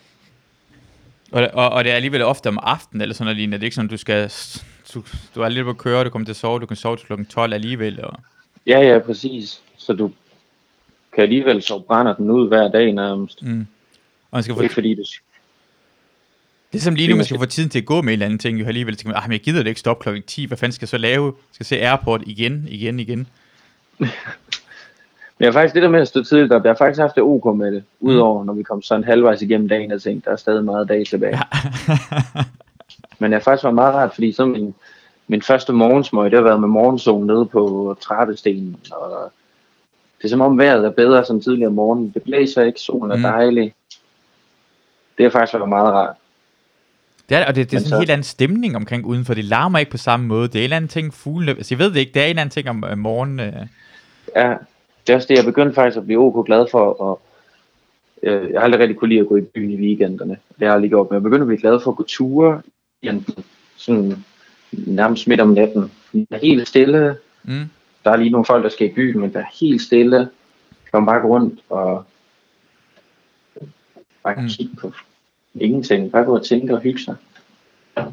Og, og, og det er alligevel ofte om aftenen eller sådan noget lignende. Det er ikke sådan, du skal, du, du er lidt på at køre, du kommer til at sove, du kan sove til klokken 12 alligevel. Og, Ja, ja, præcis. Så du kan alligevel så brænder den ud hver dag nærmest. mm. og man skal Det få, er ikke fordi, du... det er som lige nu, man skal få tiden til at gå med en eller anden ting, jo alligevel tænker man, ah, men jeg gider det ikke stoppe klokken 10, hvad fanden skal jeg så lave? Jeg skal se Airport igen, igen, igen. Men jeg har faktisk det der med at stå tidligt op, jeg har faktisk haft det ok med det. Udover når vi kom sådan halvvejs igennem dagen og tænkte, der er stadig meget dag tilbage. Ja. Men det har faktisk været meget rart, fordi så min, min første morgensmøg, det har været med morgensol nede på trappestenen. Og det er som om vejret er bedre som tidligere om morgenen. Det blæser ikke, solen er Mm. dejlig. Det har faktisk været meget rart. Det er, og det, det er sådan en så- helt anden stemning omkring udenfor. Det larmer ikke på samme måde. Det er en eller anden ting, fuglene... Altså, jeg ved det ikke. Det er en eller anden ting om øh, morgenen. Øh. Ja, det er også det, jeg begyndte faktisk at blive ok glad for. Og, øh, jeg har aldrig rigtig kunne lide at gå i byen i weekenderne. Det har jeg aldrig gjort, men jeg begyndte at blive glad for at gå ture. Sådan nærmest midt om natten. Det er helt stille. Mm. Der er lige nogle folk, der skal i byen, men der er helt stille. Kan bare gå rundt og bare Mm. kigge på ingenting. Bare gå og tænke og hygge sig. Det,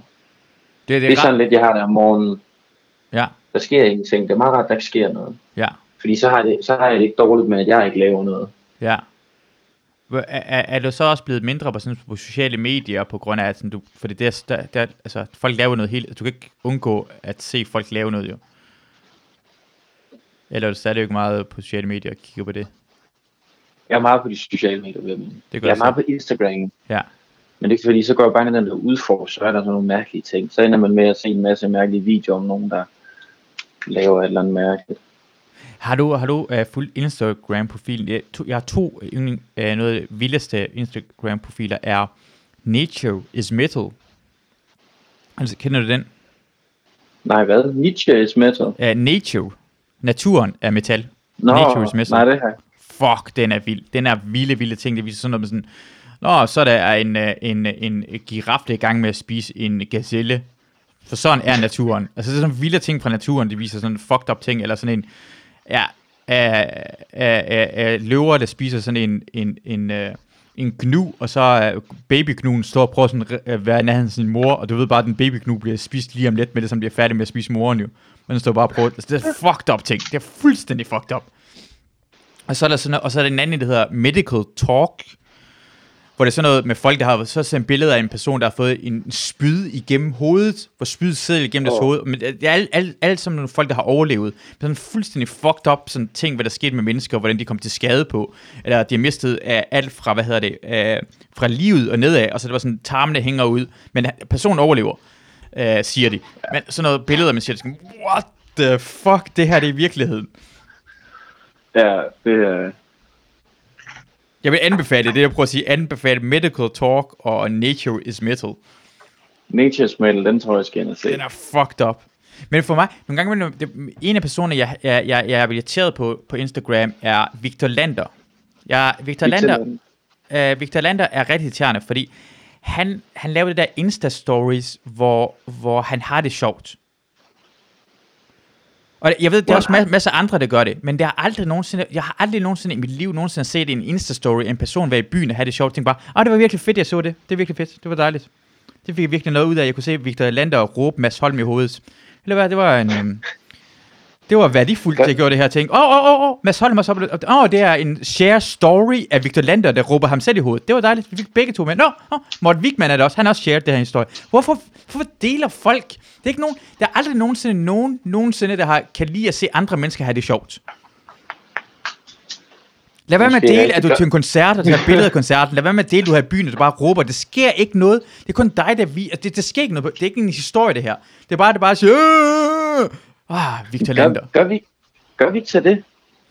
det, Det er er sådan ret, lidt, jeg har der om morgenen. ja, Der sker ingenting. Det er meget rart, der ikke sker noget. ja, Fordi så har, det, så har jeg det ikke dårligt med, at jeg ikke laver noget. ja. Er, er, er du så også blevet mindre på, sådan, på sociale medier på grund af, at sådan, du, fordi det er, der, der, altså, folk laver noget helt, du kan ikke undgå at se folk lave noget jo. Eller er du stadigvæk meget på sociale medier og kigger på det? Jeg er meget på de sociale medier, vil jeg mene. Det Jeg er meget på Instagram. Ja, Men det er fordi, så går jeg bare ind i den der udforsk, så er der sådan nogle mærkelige ting. Så ender man med at se en masse mærkelige videoer om nogen, der laver et eller andet mærkeligt. Har du, har du uh, fuld Instagram-profil? Jeg, to, jeg har to uh, noget af de vildeste Instagram-profiler er Nature is Metal. Altså, kender du den? Nej, hvad? Nietzsche is metal? Uh, nature. Naturen er metal. Nå, Nature is metal. nej, det her. Fuck, den er vild. Den er vilde, vilde ting. Det viser sådan noget med sådan... Nå, så er der en, øh, en, en, en giraf, der er i gang med at spise en gazelle. For sådan er naturen. Altså, det er sådan vilde ting fra naturen, det viser sådan fucked up ting, eller sådan en... Ja, af, af, af, af løver, der spiser sådan en, en, en, øh, en gnu, og så babygnugen står og prøver sådan at være nærheden af sin mor, og du ved bare, at den babygnu bliver spist lige om lidt med det, som bliver færdig med at spise moren jo. Men den står bare prøver, altså, det er fucked up ting, det er fuldstændig fucked up. Og så er der sådan noget, og så er der en anden, der hedder Medical Talk, hvor det er sådan noget med folk, der har så sendt billeder af en person, der har fået en spyd igennem hovedet, hvor spyd sidder igennem oh. deres hoved. Men det er alt, alt, alt som nogle folk, der har overlevet. Det er sådan fuldstændig fucked up sådan ting, hvad der skete med mennesker, og hvordan de kom til skade på. Eller de har mistet af alt fra, hvad hedder det, uh, fra livet og nedad, og så det var sådan, tarmene hænger ud. Men personen overlever, uh, siger de. Men sådan noget billeder, man siger, sådan, what the fuck, det her det er i virkeligheden. Ja, det er... Jeg vil anbefale det, jeg prøver at sige, anbefale Medical Talk og Nature is Metal. Nature's Metal, den tror jeg skal ind og se. Den er fucked up. Men for mig, nogle gange, det, en af personerne, jeg, jeg, jeg, jeg er irriteret på på Instagram, er Victor Lander. Jeg, Victor, Victor Lander, Lander. Uh, Victor Lander er rigtig irriterende, fordi han, han laver det der Insta-stories, hvor, hvor han har det sjovt. Og jeg ved, der er også masser, masser af andre, der gør det, men det har aldrig nogensinde, jeg har aldrig nogensinde i mit liv nogensinde set en Insta-story, en person være i byen og have det sjovt, tænkte bare, åh, det var virkelig fedt, jeg så det, det er virkelig fedt, det var dejligt. Det fik jeg virkelig noget ud af, jeg kunne se Victor Lander og råbe Mads Holm i hovedet. Eller hvad, det var en, øhm, det var værdifuldt, at jeg gjorde det her ting. Åh, åh, åh, åh, Mads Holm så, åh, oh, det er en share story af Victor Lander, der råber ham selv i hovedet. Det var dejligt, vi fik begge to med. Nå, oh, Morten Wigman er det også, han har også shared det her historie. Hvorfor, hvorfor deler folk? Det er ikke nogen, der er aldrig nogensinde nogen, nogensinde, der har, kan lide at se andre mennesker have det sjovt. Lad være med at dele, at du er til en koncert, og tager billeder af koncerten. Lad være med at dele, at du har i byen, og du bare råber. Det sker ikke noget. Det er kun dig, der vi. Altså, det, det sker ikke noget. Det er ikke en historie, det her. Det er bare, det bare siger, Ah, Victor Lander. Gør, gør, vi, gør vi til det?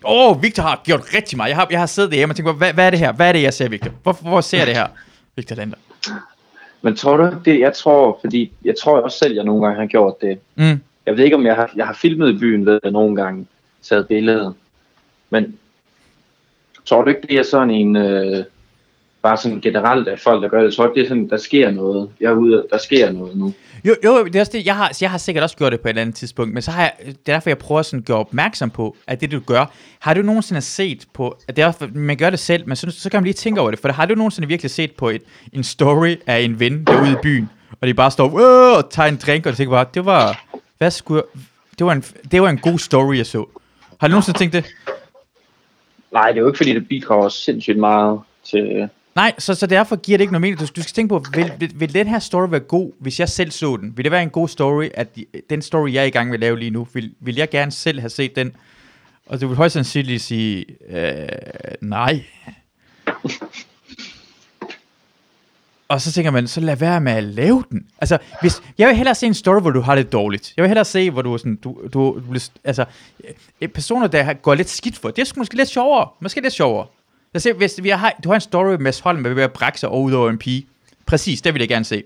Åh, oh, Victor har gjort rigtig meget. Jeg har, jeg har siddet derhjemme og tænkt, hvad, hvad er det her? Hvad er det, jeg ser, Victor? Hvor, hvor ser jeg det her, Victor Lander? Men tror du det? Jeg tror, fordi jeg tror også selv, jeg nogle gange har gjort det. Mm. Jeg ved ikke, om jeg har, jeg har filmet i byen, ved jeg nogle gange, taget billeder. Men tror du ikke, det er sådan en, øh, bare sådan generelt af folk, der gør det. Jeg tror ikke, det er sådan, der sker noget. Jeg er ude, der sker noget nu. Jo, jo, det er også det. Jeg har, jeg har sikkert også gjort det på et eller andet tidspunkt, men så har jeg, det er derfor, jeg prøver sådan at gøre opmærksom på, at det du gør, har du nogensinde set på, at det er, man gør det selv, men så, så kan man lige tænke over det, for har du nogensinde virkelig set på et, en story af en ven derude i byen, og de bare står og tager en drink, og tænker bare, det var, hvad skulle det var, en, det var en god story, jeg så. Har du nogensinde tænkt det? Nej, det er jo ikke fordi, det bidrager sindssygt meget til, Nej, så, så derfor giver det ikke noget mening. Du, du skal tænke på, vil, vil, vil den her story være god, hvis jeg selv så den? Vil det være en god story, at de, den story, jeg er i gang med at lave lige nu, vil, vil jeg gerne selv have set den? Og du vil højst sandsynligt sige, øh, nej. Og så tænker man, så lad være med at lave den. Altså, hvis, jeg vil hellere se en story, hvor du har det dårligt. Jeg vil hellere se, hvor du er sådan, du, du, du altså, øh, personer, der går lidt skidt for, det er måske lidt sjovere. Måske lidt sjovere. Lad os se, hvis vi har, du har en story med Mads Holm, ved at brække sig ud over en pige. Præcis, det vil jeg gerne se.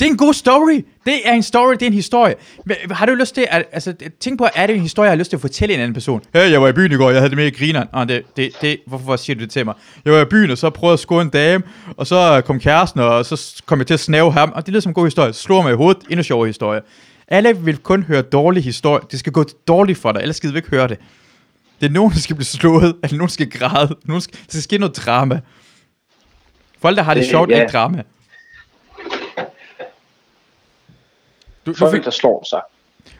Det er en god story. Det er en story, det er en historie. Men har du lyst til at, altså, tænk på, er det en historie, jeg har lyst til at fortælle en anden person? Hey, jeg var i byen i går, jeg havde det med i grineren. Oh, det, det, det, hvorfor siger du det til mig? Jeg var i byen, og så prøvede at score en dame, og så kom kæresten, og så kom jeg til at snave ham, og det lyder som en god historie. Slår mig i hovedet, endnu sjovere historie. Alle vil kun høre dårlige historier. Det skal gå dårligt for dig, ellers skal vi ikke høre det. Det er nogen, der skal blive slået, eller nogen skal græde. Nogen skal, det skal ske noget drama. Folk, der har det, det sjovt, ja. ikke drama. Du, Folk, du der slår sig.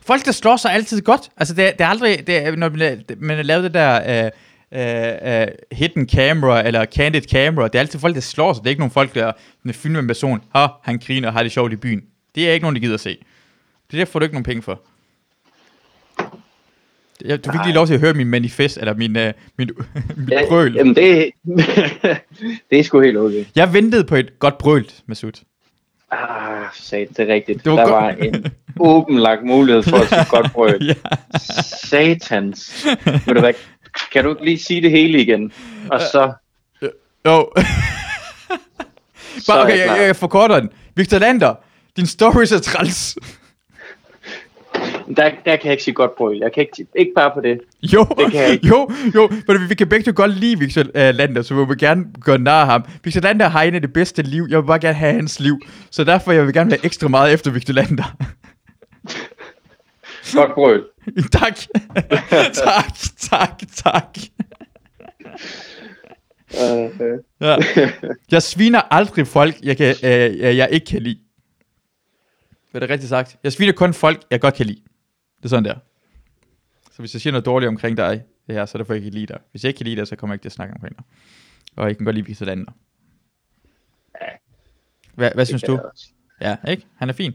Folk, der slår sig altid godt. Altså, det er, det er aldrig, det er, når man, man har lavet det der uh, uh, uh, hidden camera, eller candid camera, det er altid folk, der slår sig. Det er ikke nogen folk, der, der filmer en person, ha, han griner og har det sjovt i byen. Det er ikke nogen, der gider at se. Det der får du ikke nogen penge for. Jeg, du fik lige lov til at høre min manifest, eller min, uh, min, min ja, brøl. Jamen, det, det er sgu helt okay. Jeg ventede på et godt brøl, Masud. Ah, sat, det er rigtigt. Det var der var en åbenlagt mulighed for at sige godt brøl. ja. Satans. Ved du hvad, kan du ikke lige sige det hele igen? Og så... Jo. Bare, okay, jeg, jeg forkorter den. Victor Lander, din story er træls. Der, der kan jeg ikke sige godt på. Jeg kan ikke, ikke bare på det. Jo, det kan jeg ikke. jo, jo, men vi kan begge godt lide Victor uh, Lander, så vi vil gerne gøre nær ham. Victor Lander har en af det bedste liv. Jeg vil bare gerne have hans liv. Så derfor jeg vil gerne have ekstra meget efter Victor Lander. godt brød. tak. tak, tak, tak. Ja. Jeg sviner aldrig folk, jeg, kan, øh, jeg ikke kan lide. Hvad er det rigtigt sagt? Jeg sviner kun folk, jeg godt kan lide. Det er sådan der. Så hvis jeg siger noget dårligt omkring dig, det her, så er det for, jeg ikke lide dig. Hvis jeg ikke kan lide dig, så kommer jeg ikke til at snakke omkring dig. Og jeg kan godt lide Victor Lander. Hvad, hvad synes du? Ja, ikke? Han er fin.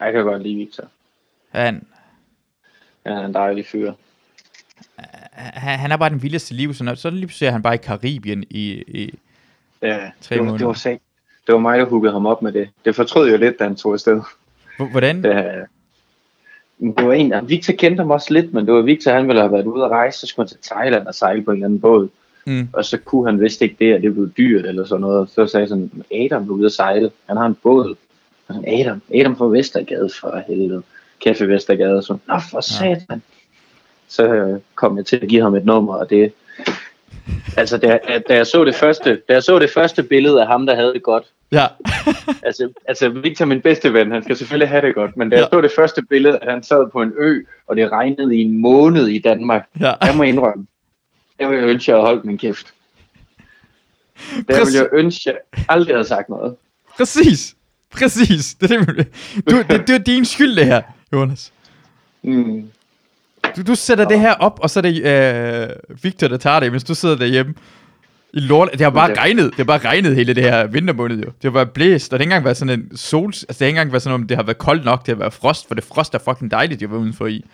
Jeg kan godt lide Victor. Han, Han er en dejlig fyr. han, han er bare den vildeste liv, så, så lige pludselig er han bare i Karibien i, i Ja, Tre det, var, måneder. det, var sag. det var mig, der huggede ham op med det. Det fortrød jeg lidt, da han tog afsted. Hvor- hvordan? Det, det var en, Victor kendte ham også lidt, men det var Victor, han ville have været ude at rejse, så skulle han til Thailand og sejle på en eller anden båd. Mm. Og så kunne han vist ikke det, at det blev dyrt eller sådan noget. Så sagde jeg sådan, Adam er ude at sejle. Han har en båd. Og sådan, Adam, Adam fra Vestergade for helvede. Café Vestergade. Så, Nå for satan. Så øh, kom jeg til at give ham et nummer, og det... Altså, da, da, jeg så det første, da jeg så det første billede af ham, der havde det godt, Ja. altså, altså Victor er min bedste ven, han skal selvfølgelig have det godt, men da jeg Ja. så det første billede, at han sad på en ø, og det regnede i en måned i Danmark, ja. jeg må indrømme, jeg ville ønske, at jeg holdt min kæft. Der ville jeg ønske, at jeg aldrig havde sagt noget. Præcis. Præcis. Det er, det, du, det, det er din skyld, det her, Jonas. Mm. Du, du sætter det her op, og så er det øh, Victor, der tager det, mens du sidder derhjemme i lort. Det har bare Det- regnet. Det har bare regnet hele det her vintermåned, jo. Det har bare blæst, og det har ikke engang været sådan en sol... Altså, det har ikke engang været sådan, om det har været koldt nok, det har været frost, for det frost er fucking dejligt, jeg var udenfor i.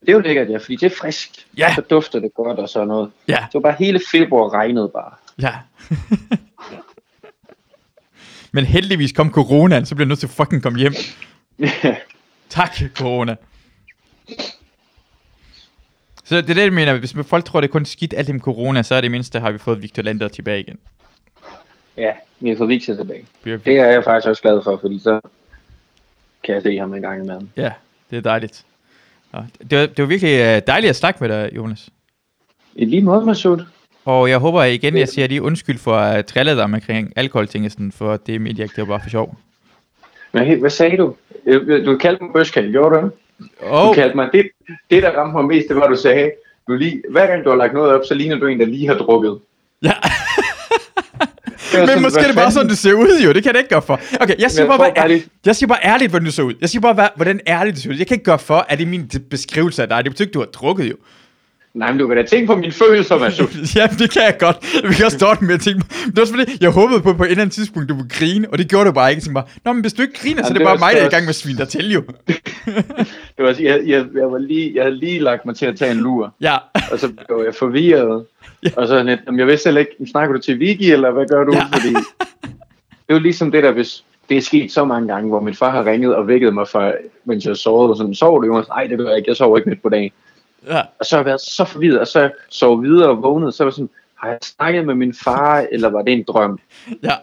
Det er jo lækkert, ja, fordi det er frisk. Ja. Så dufter det godt og sådan noget. Ja, Det var bare hele februar regnede bare. ja. Men heldigvis kom coronaen, så bliver jeg nødt til at fucking komme hjem. Tak, corona. Så det er det, jeg mener. Hvis folk tror, det er kun skidt alt det med corona, så er det mindste, har vi fået Victor Lander tilbage igen. ja, vi har fået Victor tilbage. Det er jeg faktisk også glad for, fordi så kan jeg se ham en gang imellem. Ja, det er dejligt. Det, var, det var virkelig øh, dejligt at snakke med dig, Jonas. I lige måde, Masud. Og jeg håber igen, jeg siger lige undskyld for at trille dig omkring alkoholtingelsen, for det med det var bare for sjov. Men hvad sagde du? Øh, Du kaldte mig bøskal, gjorde du det? Du Og kaldte mig, det, det der ramte mig mest, det var, du sagde, du lige, hver gang du har lagt noget op, så ligner du en, der lige har drukket. ja, men sådan, måske er det bare sådan, det ser ud jo. Det kan jeg da ikke gøre for. Okay, jeg siger, jeg bare, bare, det- jeg siger bare ærligt, hvordan du så ud. Jeg siger bare, hvordan ærligt du ser ud. Jeg kan ikke gøre for, at det er min beskrivelse af dig. Det betyder ikke, du har drukket jo. Nej, men du kan da tænke på mine følelser, Masud. ja, det kan jeg godt. Vi kan også starte med at tænke på. Det var fordi, jeg håbede på, på et eller andet tidspunkt, du ville grine, og det gjorde du bare ikke. Jeg tænkte bare, Nå, men hvis du ikke griner, så er Jamen, det det bare mig, der er i gang med at svine dig til, jo. Det var, jeg, jeg, jeg, var lige, jeg havde lige lagt mig til at tage en lur, Ja, og så blev jeg forvirret. Ja. Og så net, jamen, jeg vidste heller ikke, snakker du til Vicky, eller hvad gør du? Ja. Fordi det er jo ligesom det der, hvis det er sket så mange gange, hvor min far har ringet og vækket mig, for, mens jeg sovede, og sådan, sover du, Jonas? Nej, det gør jeg ikke, jeg sover ikke midt på dagen. Ja. Og så har jeg været så forvirret, og så sov videre og vågnet, så var jeg sådan, har jeg snakket med min far, eller var det en drøm? ja.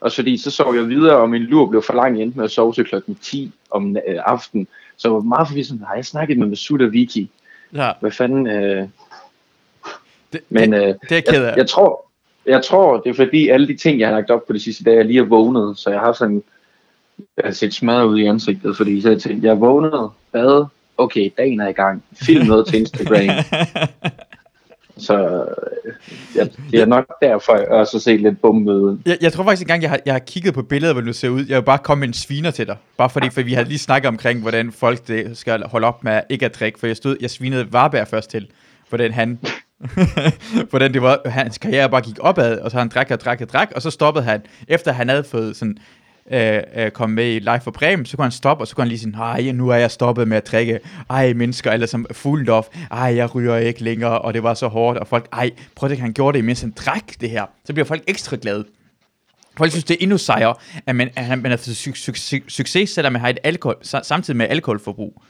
Og fordi så sov jeg videre, og min lur blev for lang, endte med at sove til klokken 10 om øh, aftenen. Så jeg var meget forvirret, sådan, har jeg snakket med Masud og Vicky? ja. Hvad fanden? Øh... Det, Men det, øh, det er jeg ked af. jeg, jeg, tror, jeg tror, det er fordi alle de ting, jeg har lagt op på de sidste dage, jeg lige er vågnet, så jeg har sådan, jeg har set smadret ud i ansigtet, fordi så jeg tænkte, jeg er vågnet, bad, okay, dagen er i gang, film noget til Instagram, så øh, jeg, det er nok derfor, jeg også har set lidt ud. Jeg, jeg tror faktisk engang, jeg har, jeg har kigget på billeder, hvordan du ser ud. Jeg vil bare komme med en sviner til dig. Bare fordi, for vi havde lige snakket omkring, hvordan folk det skal holde op med ikke at drikke. For jeg, stod, jeg svinede Varberg først til, hvordan han... hvordan det var, hans karriere bare gik opad, og så han drak og drak og drak, og så stoppede han, efter han havde fået sådan, øh, øh, kom med i Live for Bremen, så kunne han stoppe, og så kunne han lige sige, ej, nu er jeg stoppet med at drikke, ej, mennesker, eller som fulddof, ej, jeg ryger ikke længere, og det var så hårdt, og folk, ej, prøv at han gjorde det, mens han drak det her, så bliver folk ekstra glade. Folk synes, det er endnu sejere, at man, at man har succes, succes, selvom man har et alkohol, samtidig med alkoholforbrug.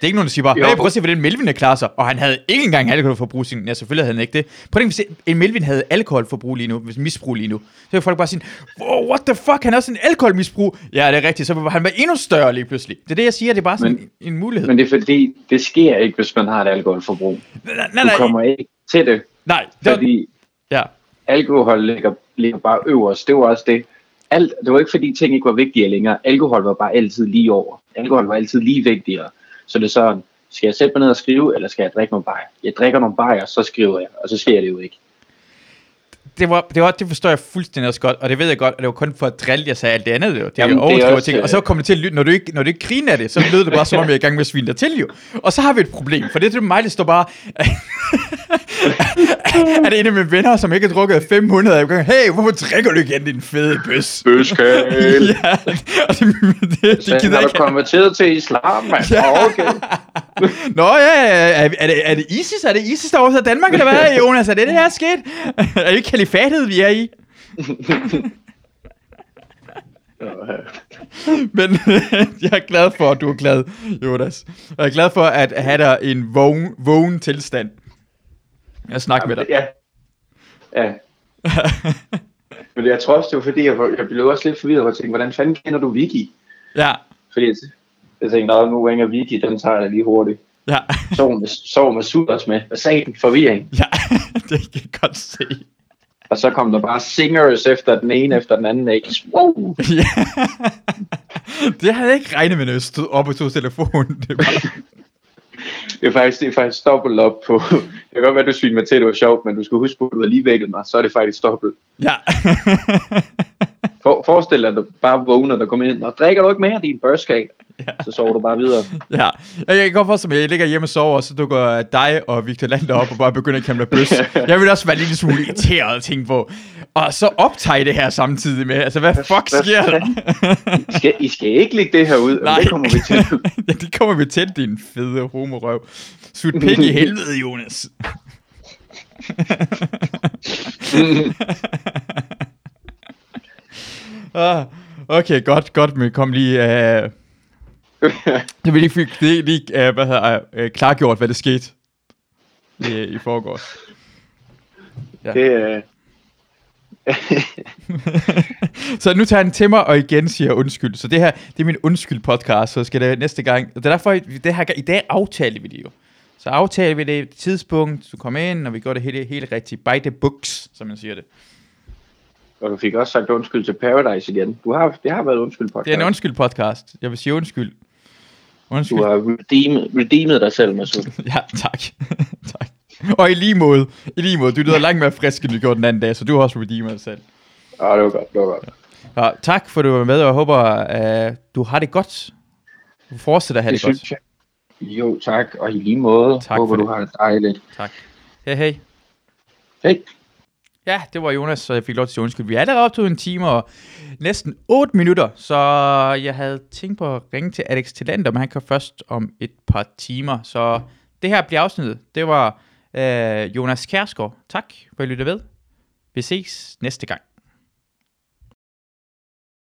Det er ikke nogen, der siger bare, hey, prøv at se, hvordan Melvin er klarer sig. Og han havde ikke engang alkoholforbrug. Sin, ja, selvfølgelig havde han ikke det. Prøv at hvis en Melvin havde alkoholforbrug lige nu, hvis misbrug lige nu, så vil folk bare sige, wow, what the fuck, han har sådan en alkoholmisbrug. Ja, det er rigtigt, så vil han være endnu større lige pludselig. Det er det, jeg siger, det er bare sådan Men- en mulighed. Men det er fordi, det sker ikke, hvis man har et alkoholforbrug. nej, nej, Du nej, kommer ikke til det, nej, det var, fordi ja, alkohol ligger, ligger bare øverst. Det var også det. Alt, det var ikke fordi ting ikke var vigtigere længere. Alkohol var bare altid lige over. Alkohol var altid lige vigtigere. Så det er sådan, skal jeg sætte mig ned og skrive, eller skal jeg drikke nogle bajer? Jeg drikker nogle bajer, så skriver jeg, og så sker det jo ikke det, var, det, var, det forstår jeg fuldstændig også godt, og det ved jeg godt, og det var kun for at drille, jeg sagde alt det andet, jo. det er Jamen, jo det er også, ting, og så kommer det til at lyde, når du ikke, når du ikke griner af det, så lyder det bare som om, jeg er i gang med at svine dig til, jo. Og så har vi et problem, for det er det mig, der står bare, er det en af mine venner, som ikke har drukket 500, og jeg går, hey, hvorfor drikker du igen, din fede bøs? Bøskal. ja, og det, det, det, det gider har du ikke. konverteret til islam, mand. Ja. Okay. Nå ja, er, er, det, er det ISIS? Er det ISIS, der overtager Danmark, eller hvad, Jonas? Er det det her sket? er det ikke kalifatet, vi er i? Men jeg er glad for, at du er glad, Jonas. Og jeg er glad for at have dig i en vågen, vågen tilstand. Jeg snakker med dig. Ja. Ja. Men jeg tror også, det var fordi, jeg, jeg blev også lidt forvirret og tænkte, hvordan fanden kender du Vicky? Ja, Fordi jeg, jeg tænkte, "Nå, nu ringer Vicky, den tager jeg lige hurtigt. ja, Sov med, sov med Suders med. Hvad sagde den? Forvirring. ja, det kan jeg godt se. Og så kom der bare singers efter den ene efter den anden. Ikke? Wow. Ja. Det havde jeg ikke regnet med, når jeg stod op og tog telefonen. Det var... Det er faktisk, det er faktisk dobbelt op på... Det kan godt være, at du sviner mig til, det var sjovt, men du skal huske på, at du har lige vækket mig, så er det faktisk dobbelt. Ja. For, forestil dig, at du bare vågner, der kommer ind, og drikker du ikke mere din børskag? Ja. Så sover du bare videre. Ja, jeg kan godt forstå, at jeg ligger hjemme og sover, og så dukker dig og Victor Lander op og bare begynder at kæmpe bøs. Jeg vil også være lidt smule irriteret at tænke på. Og så optage det her samtidig med, altså hvad fuck hvad sker der? I skal, I skal ikke lægge det her ud, Nej. det kommer vi til. ja, det kommer vi til, din fede homorøv. Sut pik i helvede, Jonas. ah, okay, godt, godt, men kom lige... Uh... Det vil lige, fik, det lige uh, hvad hedder, uh, klargjort, hvad der skete i, i forgårs. Ja. det, øh, så nu tager han til mig og igen siger undskyld. Så det her, det er min undskyld podcast, så skal det næste gang. Det er derfor, i- det her, i dag aftaler vi det jo. Så aftaler vi det et tidspunkt, du kommer ind, og vi går det hele, helt rigtigt. By the books, som man siger det. og du fik også sagt undskyld til Paradise igen. Du har, det har været undskyld podcast. Det er en undskyld podcast. Jeg vil sige undskyld. Undskyld. Du har redeemed, redeemed dig selv, Masud. Ja, tak. tak. Og i lige måde, i lige måde, du lyder langt mere frisk, end du gjorde den anden dag, så du har også redeemet dig selv. Ja, det var godt, det var godt. Ja, tak for, at du var med, og jeg håber, at du har det godt. Du fortsætter at have det, Det godt. jeg. Jo, tak, og i lige måde. Tak Håber, du det. har det dejligt. Tak. Hej, hej. Hej. Ja, det var Jonas, så jeg fik lov til at sige undskyld. Vi er allerede op til en time og næsten 8 minutter, så jeg havde tænkt på at ringe til Alex Tillander, men han kan først om et par timer. Så det her bliver afsnittet. Det var øh, Jonas Kærsgaard. Tak for at lytte ved. Vi ses næste gang.